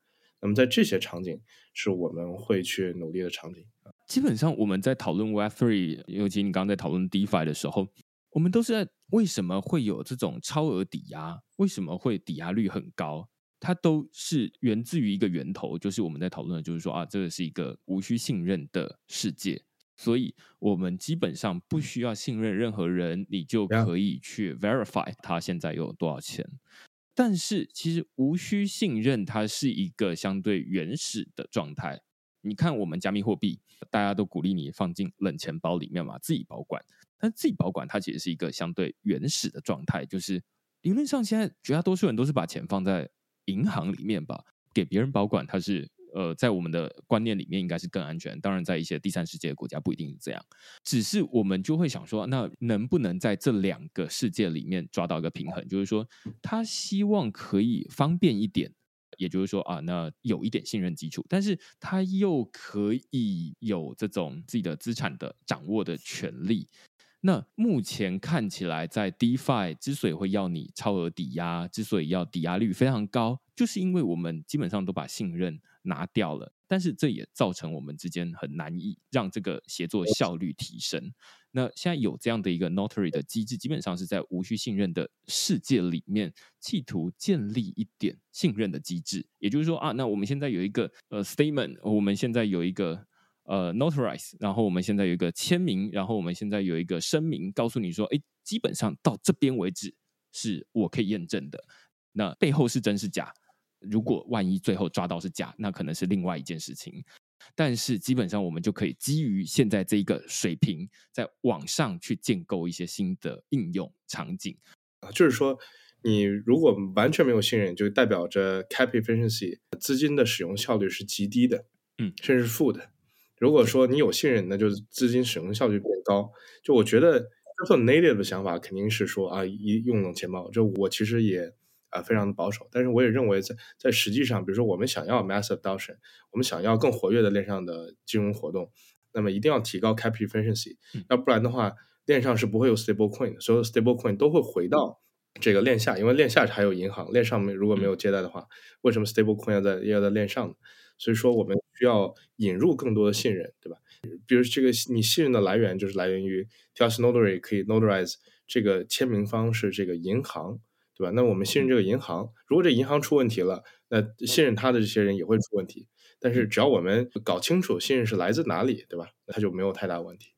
那么在这些场景是我们会去努力的场景。基本上我们在讨论 Web3，尤其你刚刚在讨论 DeFi 的时候，我们都是在为什么会有这种超额抵押？为什么会抵押率很高？它都是源自于一个源头，就是我们在讨论的，就是说啊，这个是一个无需信任的世界，所以我们基本上不需要信任任何人，你就可以去 verify 他现在有多少钱。但是其实无需信任，它是一个相对原始的状态。你看，我们加密货币，大家都鼓励你放进冷钱包里面嘛，自己保管。但自己保管，它其实是一个相对原始的状态，就是理论上现在绝大多数人都是把钱放在银行里面吧，给别人保管，它是呃，在我们的观念里面应该是更安全。当然，在一些第三世界的国家不一定是这样，只是我们就会想说，那能不能在这两个世界里面抓到一个平衡？就是说，他希望可以方便一点。也就是说啊，那有一点信任基础，但是他又可以有这种自己的资产的掌握的权利。那目前看起来，在 DeFi 之所以会要你超额抵押，之所以要抵押率非常高，就是因为我们基本上都把信任拿掉了。但是这也造成我们之间很难以让这个协作效率提升。那现在有这样的一个 Notary 的机制，基本上是在无需信任的世界里面，企图建立一点信任的机制。也就是说啊，那我们现在有一个呃 statement，我们现在有一个呃 notarize，然后我们现在有一个签名，然后我们现在有一个声明，告诉你说，哎，基本上到这边为止是我可以验证的。那背后是真是假？如果万一最后抓到是假，那可能是另外一件事情。但是基本上，我们就可以基于现在这一个水平，在网上去建构一些新的应用场景啊。就是说，你如果完全没有信任，就代表着 cap efficiency 资金的使用效率是极低的，嗯，甚至是负的。如果说你有信任，那就是资金使用效率变高。就我觉得，这份 native 的想法肯定是说啊，一用冷钱包。就我其实也。啊，非常的保守，但是我也认为在，在在实际上，比如说我们想要 mass adoption，我们想要更活跃的链上的金融活动，那么一定要提高 cap efficiency，要不然的话，链上是不会有 stable coin，所有 stable coin 都会回到这个链下，因为链下还有银行，链上面如果没有借贷的话，为什么 stable coin 要在要在链上呢？所以说我们需要引入更多的信任，对吧？比如这个你信任的来源就是来源于 TLS Notary 可以 notarize 这个签名方是这个银行。对吧？那我们信任这个银行，如果这银行出问题了，那信任他的这些人也会出问题。但是只要我们搞清楚信任是来自哪里，对吧？那他就没有太大问题。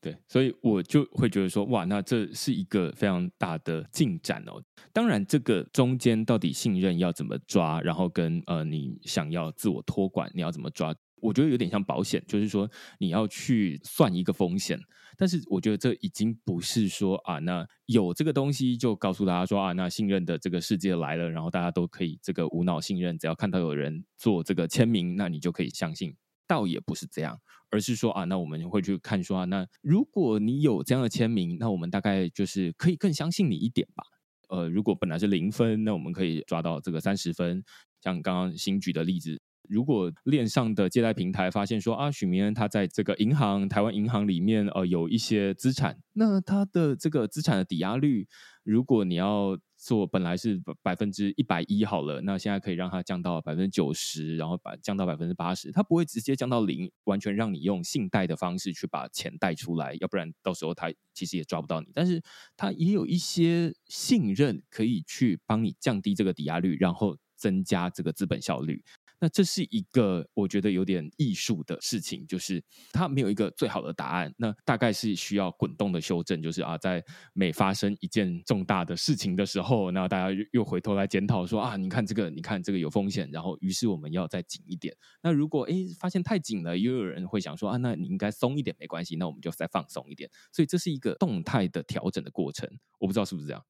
对，所以我就会觉得说，哇，那这是一个非常大的进展哦。当然，这个中间到底信任要怎么抓，然后跟呃你想要自我托管，你要怎么抓？我觉得有点像保险，就是说你要去算一个风险，但是我觉得这已经不是说啊，那有这个东西就告诉大家说啊，那信任的这个世界来了，然后大家都可以这个无脑信任，只要看到有人做这个签名，那你就可以相信。倒也不是这样，而是说啊，那我们会去看说啊，那如果你有这样的签名，那我们大概就是可以更相信你一点吧。呃，如果本来是零分，那我们可以抓到这个三十分，像刚刚新举的例子。如果链上的借贷平台发现说啊，许明恩他在这个银行台湾银行里面呃有一些资产，那他的这个资产的抵押率，如果你要做本来是百分之一百一好了，那现在可以让它降到百分之九十，然后把降到百分之八十，它不会直接降到零，完全让你用信贷的方式去把钱贷出来，要不然到时候他其实也抓不到你。但是他也有一些信任可以去帮你降低这个抵押率，然后增加这个资本效率。那这是一个我觉得有点艺术的事情，就是它没有一个最好的答案。那大概是需要滚动的修正，就是啊，在每发生一件重大的事情的时候，那大家又回头来检讨说啊，你看这个，你看这个有风险，然后于是我们要再紧一点。那如果诶发现太紧了，又有人会想说啊，那你应该松一点没关系，那我们就再放松一点。所以这是一个动态的调整的过程，我不知道是不是这样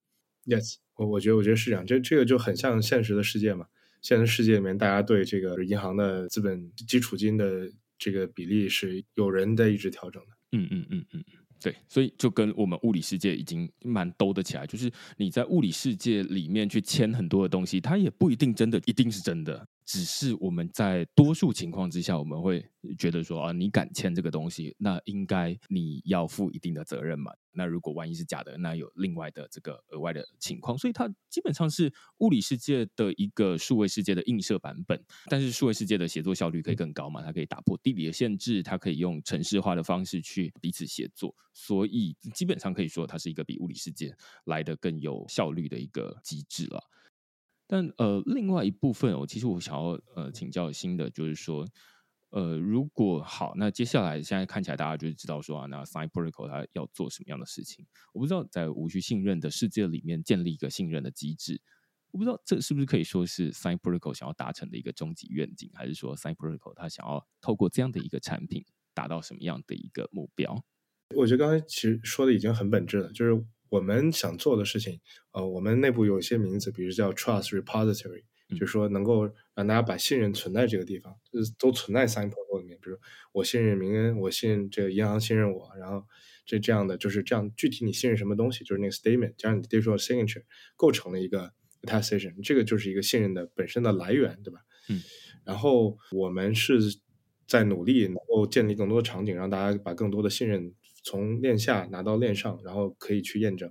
？Yes，我我觉得我觉得是这样，这这个就很像现实的世界嘛。现在世界里面，大家对这个银行的资本基础金的这个比例是有人在一直调整的。嗯嗯嗯嗯嗯，对，所以就跟我们物理世界已经蛮兜得起来，就是你在物理世界里面去签很多的东西，它也不一定真的一定是真的。只是我们在多数情况之下，我们会觉得说啊，你敢签这个东西，那应该你要负一定的责任嘛。那如果万一是假的，那有另外的这个额外的情况。所以它基本上是物理世界的一个数位世界的映射版本。但是数位世界的协作效率可以更高嘛？它可以打破地理的限制，它可以用城市化的方式去彼此协作。所以基本上可以说，它是一个比物理世界来的更有效率的一个机制了。但呃，另外一部分，我其实我想要呃请教新的，就是说，呃，如果好，那接下来现在看起来大家就知道说啊，那 Sign Protocol 它要做什么样的事情？我不知道在无需信任的世界里面建立一个信任的机制，我不知道这是不是可以说是 Sign Protocol 想要达成的一个终极愿景，还是说 Sign Protocol 它想要透过这样的一个产品达到什么样的一个目标？我觉得刚才其实说的已经很本质了，就是。我们想做的事情，呃，我们内部有一些名字，比如叫 Trust Repository，嗯，就是说能够让大家把信任存在这个地方，就是都存在 Sign Protocol 里面。比如我信任明恩，我信任这个银行信任我，然后这这样的就是这样。具体你信任什么东西，就是那个 statement 加上你的 digital signature 构成了一个 attestation，这个就是一个信任的本身的来源，对吧？嗯。然后我们是在努力能够建立更多的场景，让大家把更多的信任。从链下拿到链上，然后可以去验证，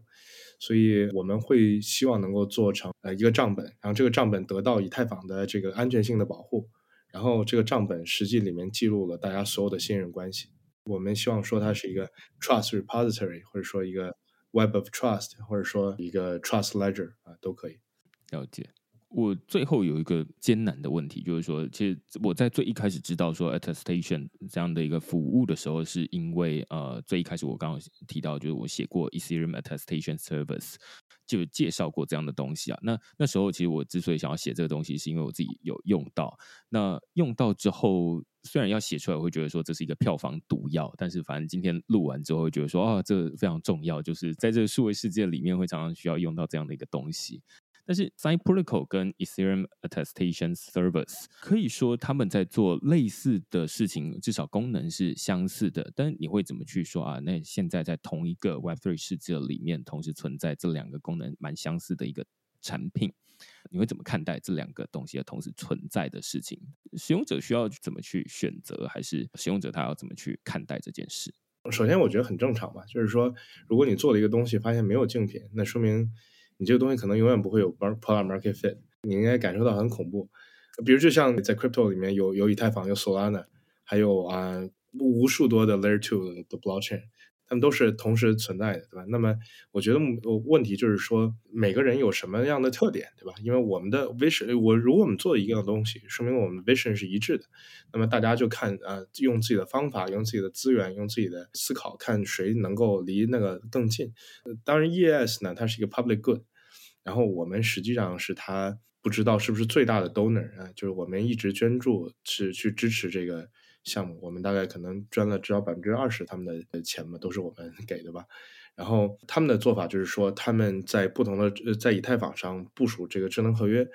所以我们会希望能够做成呃一个账本，然后这个账本得到以太坊的这个安全性的保护，然后这个账本实际里面记录了大家所有的信任关系。我们希望说它是一个 trust repository，或者说一个 web of trust，或者说一个 trust ledger 啊，都可以。了解。我最后有一个艰难的问题，就是说，其实我在最一开始知道说 attestation 这样的一个服务的时候，是因为呃，最一开始我刚刚提到，就是我写过 Ethereum attestation service，就介绍过这样的东西啊。那那时候其实我之所以想要写这个东西，是因为我自己有用到。那用到之后，虽然要写出来，我会觉得说这是一个票房毒药，但是反正今天录完之后，会觉得说啊，这非常重要，就是在这个数位世界里面，会常常需要用到这样的一个东西。但是，Sign Protocol 跟 Ethereum Attestation Service 可以说他们在做类似的事情，至少功能是相似的。但你会怎么去说啊？那现在在同一个 Web3 世界里面，同时存在这两个功能蛮相似的一个产品，你会怎么看待这两个东西同时存在的事情？使用者需要怎么去选择，还是使用者他要怎么去看待这件事？首先，我觉得很正常吧，就是说，如果你做了一个东西，发现没有竞品，那说明。你这个东西可能永远不会有 product market fit，你应该感受到很恐怖。比如就像在 crypto 里面有有以太坊，有 Solana，还有啊无数多的 layer two 的 blockchain。他们都是同时存在的，对吧？那么我觉得问题就是说，每个人有什么样的特点，对吧？因为我们的 vision，我如果我们做一样东西，说明我们 vision 是一致的。那么大家就看啊、用自己的方法，用自己的资源，用自己的思考，看谁能够离那个更近。当然 ES 呢，它是一个 public good，然后我们实际上是他不知道是不是最大的 donor 啊，就是我们一直捐助是去支持这个。项目我们大概可能捐了至少百分之二十他们的钱嘛，都是我们 给的吧。然后他们的做法就是说，他们在不同的在以太坊上部署这个智能合约，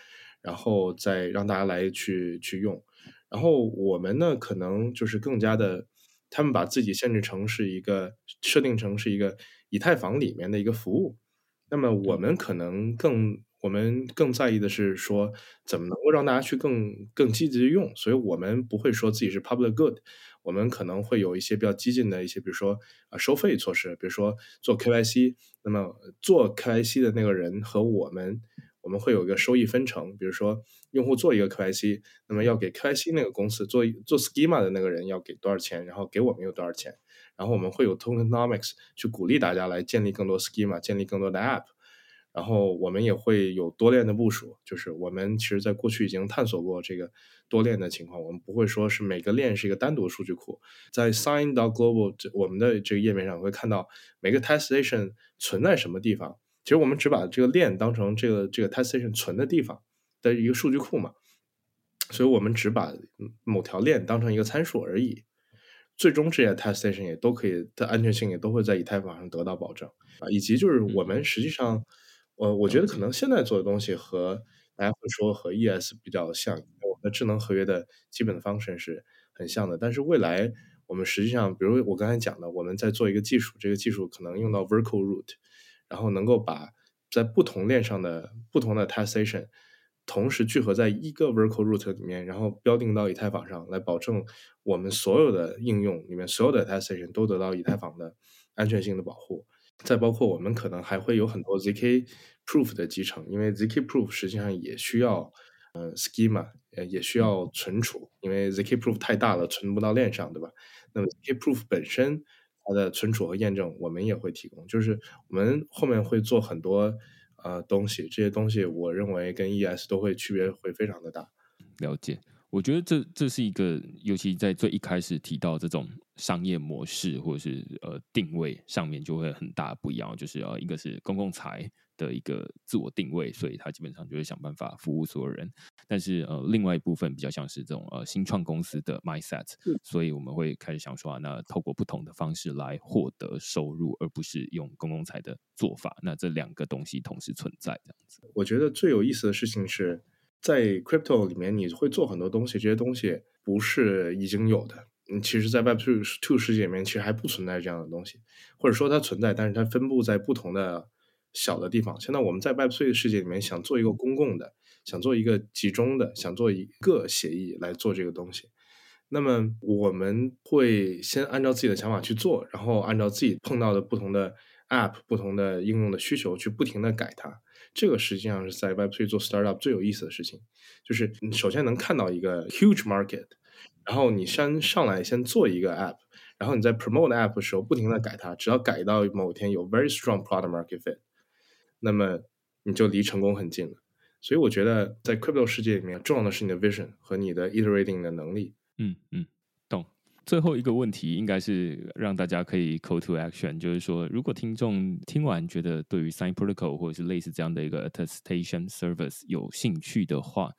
然后再让大家来去去用。然后我们呢，可能就是更加的，他们把自己限制成是一个设定成是一个以太坊里面的一个服务。那么我们可能更。我们更在意的是说，怎么能够让大家去更更积极的用，所以我们不会说自己是 public good，我们可能会有一些比较激进的一些，比如说啊收费措施，比如说做 KYC，那么做 KYC 的那个人和我们，我们会有一个收益分成，比如说用户做一个 KYC，那么要给 KYC 那个公司做做 schema 的那个人要给多少钱，然后给我们有多少钱，然后我们会有 tokenomics 去鼓励大家来建立更多 schema，建立更多的 app。然后我们也会有多链的部署，就是我们其实在过去已经探索过这个多链的情况。我们不会说是每个链是一个单独数据库，在 Sign.Global 这我们的这个页面上会看到每个 testation 存在什么地方。其实我们只把这个链当成这个这个 Attestation 存的地方的一个数据库嘛，所以我们只把某条链当成一个参数而已。最终这些 Attestation 也都可以的安全性也都会在以太坊上得到保证啊，以及就是我们实际上。呃我觉得可能现在做的东西和大家会说和 ES 比较像，我们的智能合约的基本的方式是很像的。但是未来我们实际上，比如我刚才讲的，我们在做一个技术，这个技术可能用到 Vertical Root，然后能够把在不同链上的不同的 Attestation 同时聚合在一个 Vertical Root 里面，然后标定到以太坊上来，保证我们所有的应用里面所有的 attestation 都得到以太坊的安全性的保护。再包括我们可能还会有很多 zk proof 的集成，因为 zk proof 实际上也需要呃 schema，呃也需要存储，因为 zk proof 太大了，存不到链上，对吧？那么 zk proof 本身它的存储和验证我们也会提供，就是我们后面会做很多呃东西，这些东西我认为跟 ES 都会区别会非常的大。了解。我觉得这这是一个，尤其在最一开始提到这种商业模式或者是呃定位上面，就会很大不一样。就是呃，一个是公共财的一个自我定位，所以他基本上就会想办法服务所有人。但是呃，另外一部分比较像是这种呃新创公司的 mindset，所以我们会开始想说啊，那透过不同的方式来获得收入，而不是用公共财的做法。那这两个东西同时存在，这样子。我觉得最有意思的事情是。在 crypto 里面，你会做很多东西，这些东西不是已经有的。嗯，其实，在 Web Two Two 世界里面，其实还不存在这样的东西，或者说它存在，但是它分布在不同的小的地方。现在我们在 Web3 的世界里面，想做一个公共的，想做一个集中的，想做一个协议来做这个东西。那么我们会先按照自己的想法去做，然后按照自己碰到的不同的 App、不同的应用的需求去不停的改它。这个实际上是在 Web3 做 startup 最有意思的事情，就是你首先能看到一个 huge market，然后你先上来先做一个 app，然后你在 promote app 的时候不停的改它，只要改到某天有 very strong product market fit，那么你就离成功很近了。所以我觉得在 crypto 世界里面，重要的是你的 vision 和你的 iterating 的能力。嗯嗯。懂最后一个问题应该是让大家可以 call to action，就是说，如果听众听完觉得对于 Sign Protocol 或者是类似这样的一个 attestation service 有兴趣的话，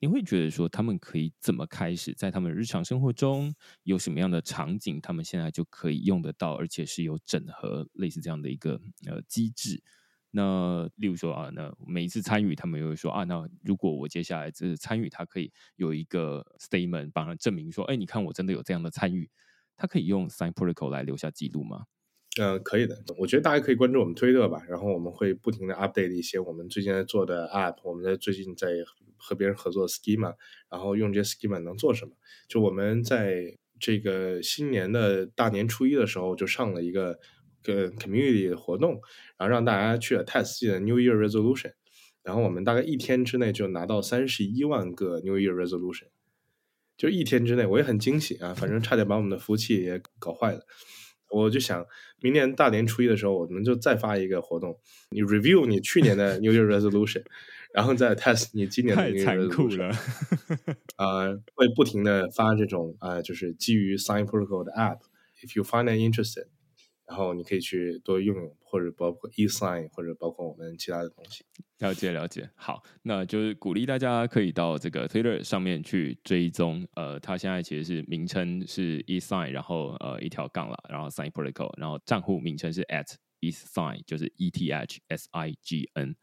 你会觉得说他们可以怎么开始，在他们日常生活中有什么样的场景，他们现在就可以用得到，而且是有整合类似这样的一个呃机制。那例如说啊，那每一次参与，他们又会说啊，那如果我接下来就是参与，他可以有一个 statement 帮他证明说，哎，你看我真的有这样的参与，他可以用 Sign Protocol 来留下记录吗？嗯、可以的。我觉得大家可以关注我们推特吧，然后我们会不停的 update 一些我们最近在做的 app，我们在最近在和别人合作 schema，然后用这些 schema 能做什么？就我们在这个新年的大年初一的时候就上了一个。个 community 的活动，然后让大家去 test 自己的 New Year Resolution，然后我们大概一天之内就拿到三十一万个 New Year Resolution，就一天之内，我也很惊喜啊，反正差点把我们的服务器也搞坏了。我就想，明年大年初一的时候，我们就再发一个活动，你 review 你去年的 New Year Resolution，然后再 test 你今年的 New Year Resolution。啊、呃，会不停的发这种啊、呃，就是基于 Sign Protocol 的 app，if you find it interested。然后你可以去多用用，或者包括 eSign，或者包括我们其他的东西。了解了解，好，那就是鼓励大家可以到这个 Twitter 上面去追踪。呃，它现在其实是名称是 eSign，然后呃一条杠了，然后 Sign Protocol，然后账户名称是 at eSign，就是 E T H S I G N。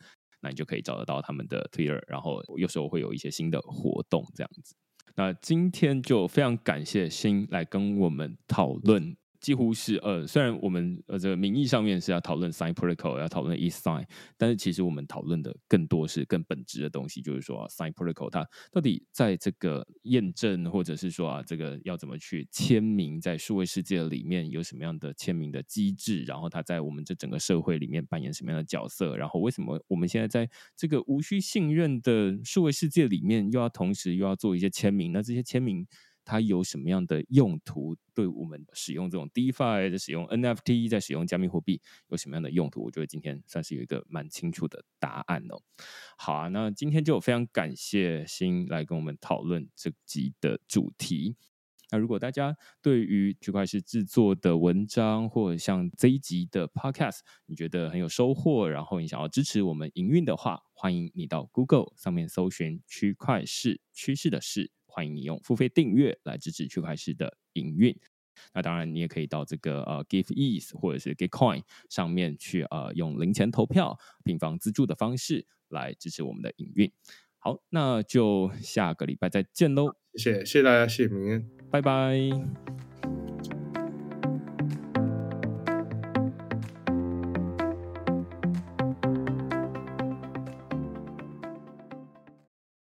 那你就可以找得到他们的 Twitter，然后有时候会有一些新的活动这样子。那今天就非常感谢新来跟我们讨论。几乎是呃，虽然我们呃这个名义上面是要讨论 Sign Protocol，要讨论 eSign，但是其实我们讨论的更多是更本质的东西，就是说啊，Sign Protocol 它到底在这个验证或者是说啊，这个要怎么去签名，在数位世界里面有什么样的签名的机制，然后它在我们这整个社会里面扮演什么样的角色，然后为什么我们现在在这个无需信任的数位世界里面，又要同时又要做一些签名，那这些签名。它有什么样的用途？对我们使用这种 DeFi 在使用 NFT 在使用加密货币有什么样的用途？我觉得今天算是有一个蛮清楚的答案哦。好啊，那今天就非常感谢新来跟我们讨论这集的主题。那如果大家对于区块势制作的文章，或者像这一集的 Podcast，你觉得很有收获，然后你想要支持我们营运的话，欢迎你到 Google 上面搜寻区块势趋势的势。欢迎你用付费订阅来支持区块链的营运。那当然，你也可以到这个呃 Give Ease 或者是 Gitcoin 上面去呃用零钱投票、平方资助的方式来支持我们的营运。好，那就下个礼拜再见喽！谢谢，谢谢大家，谢谢明恩，拜拜。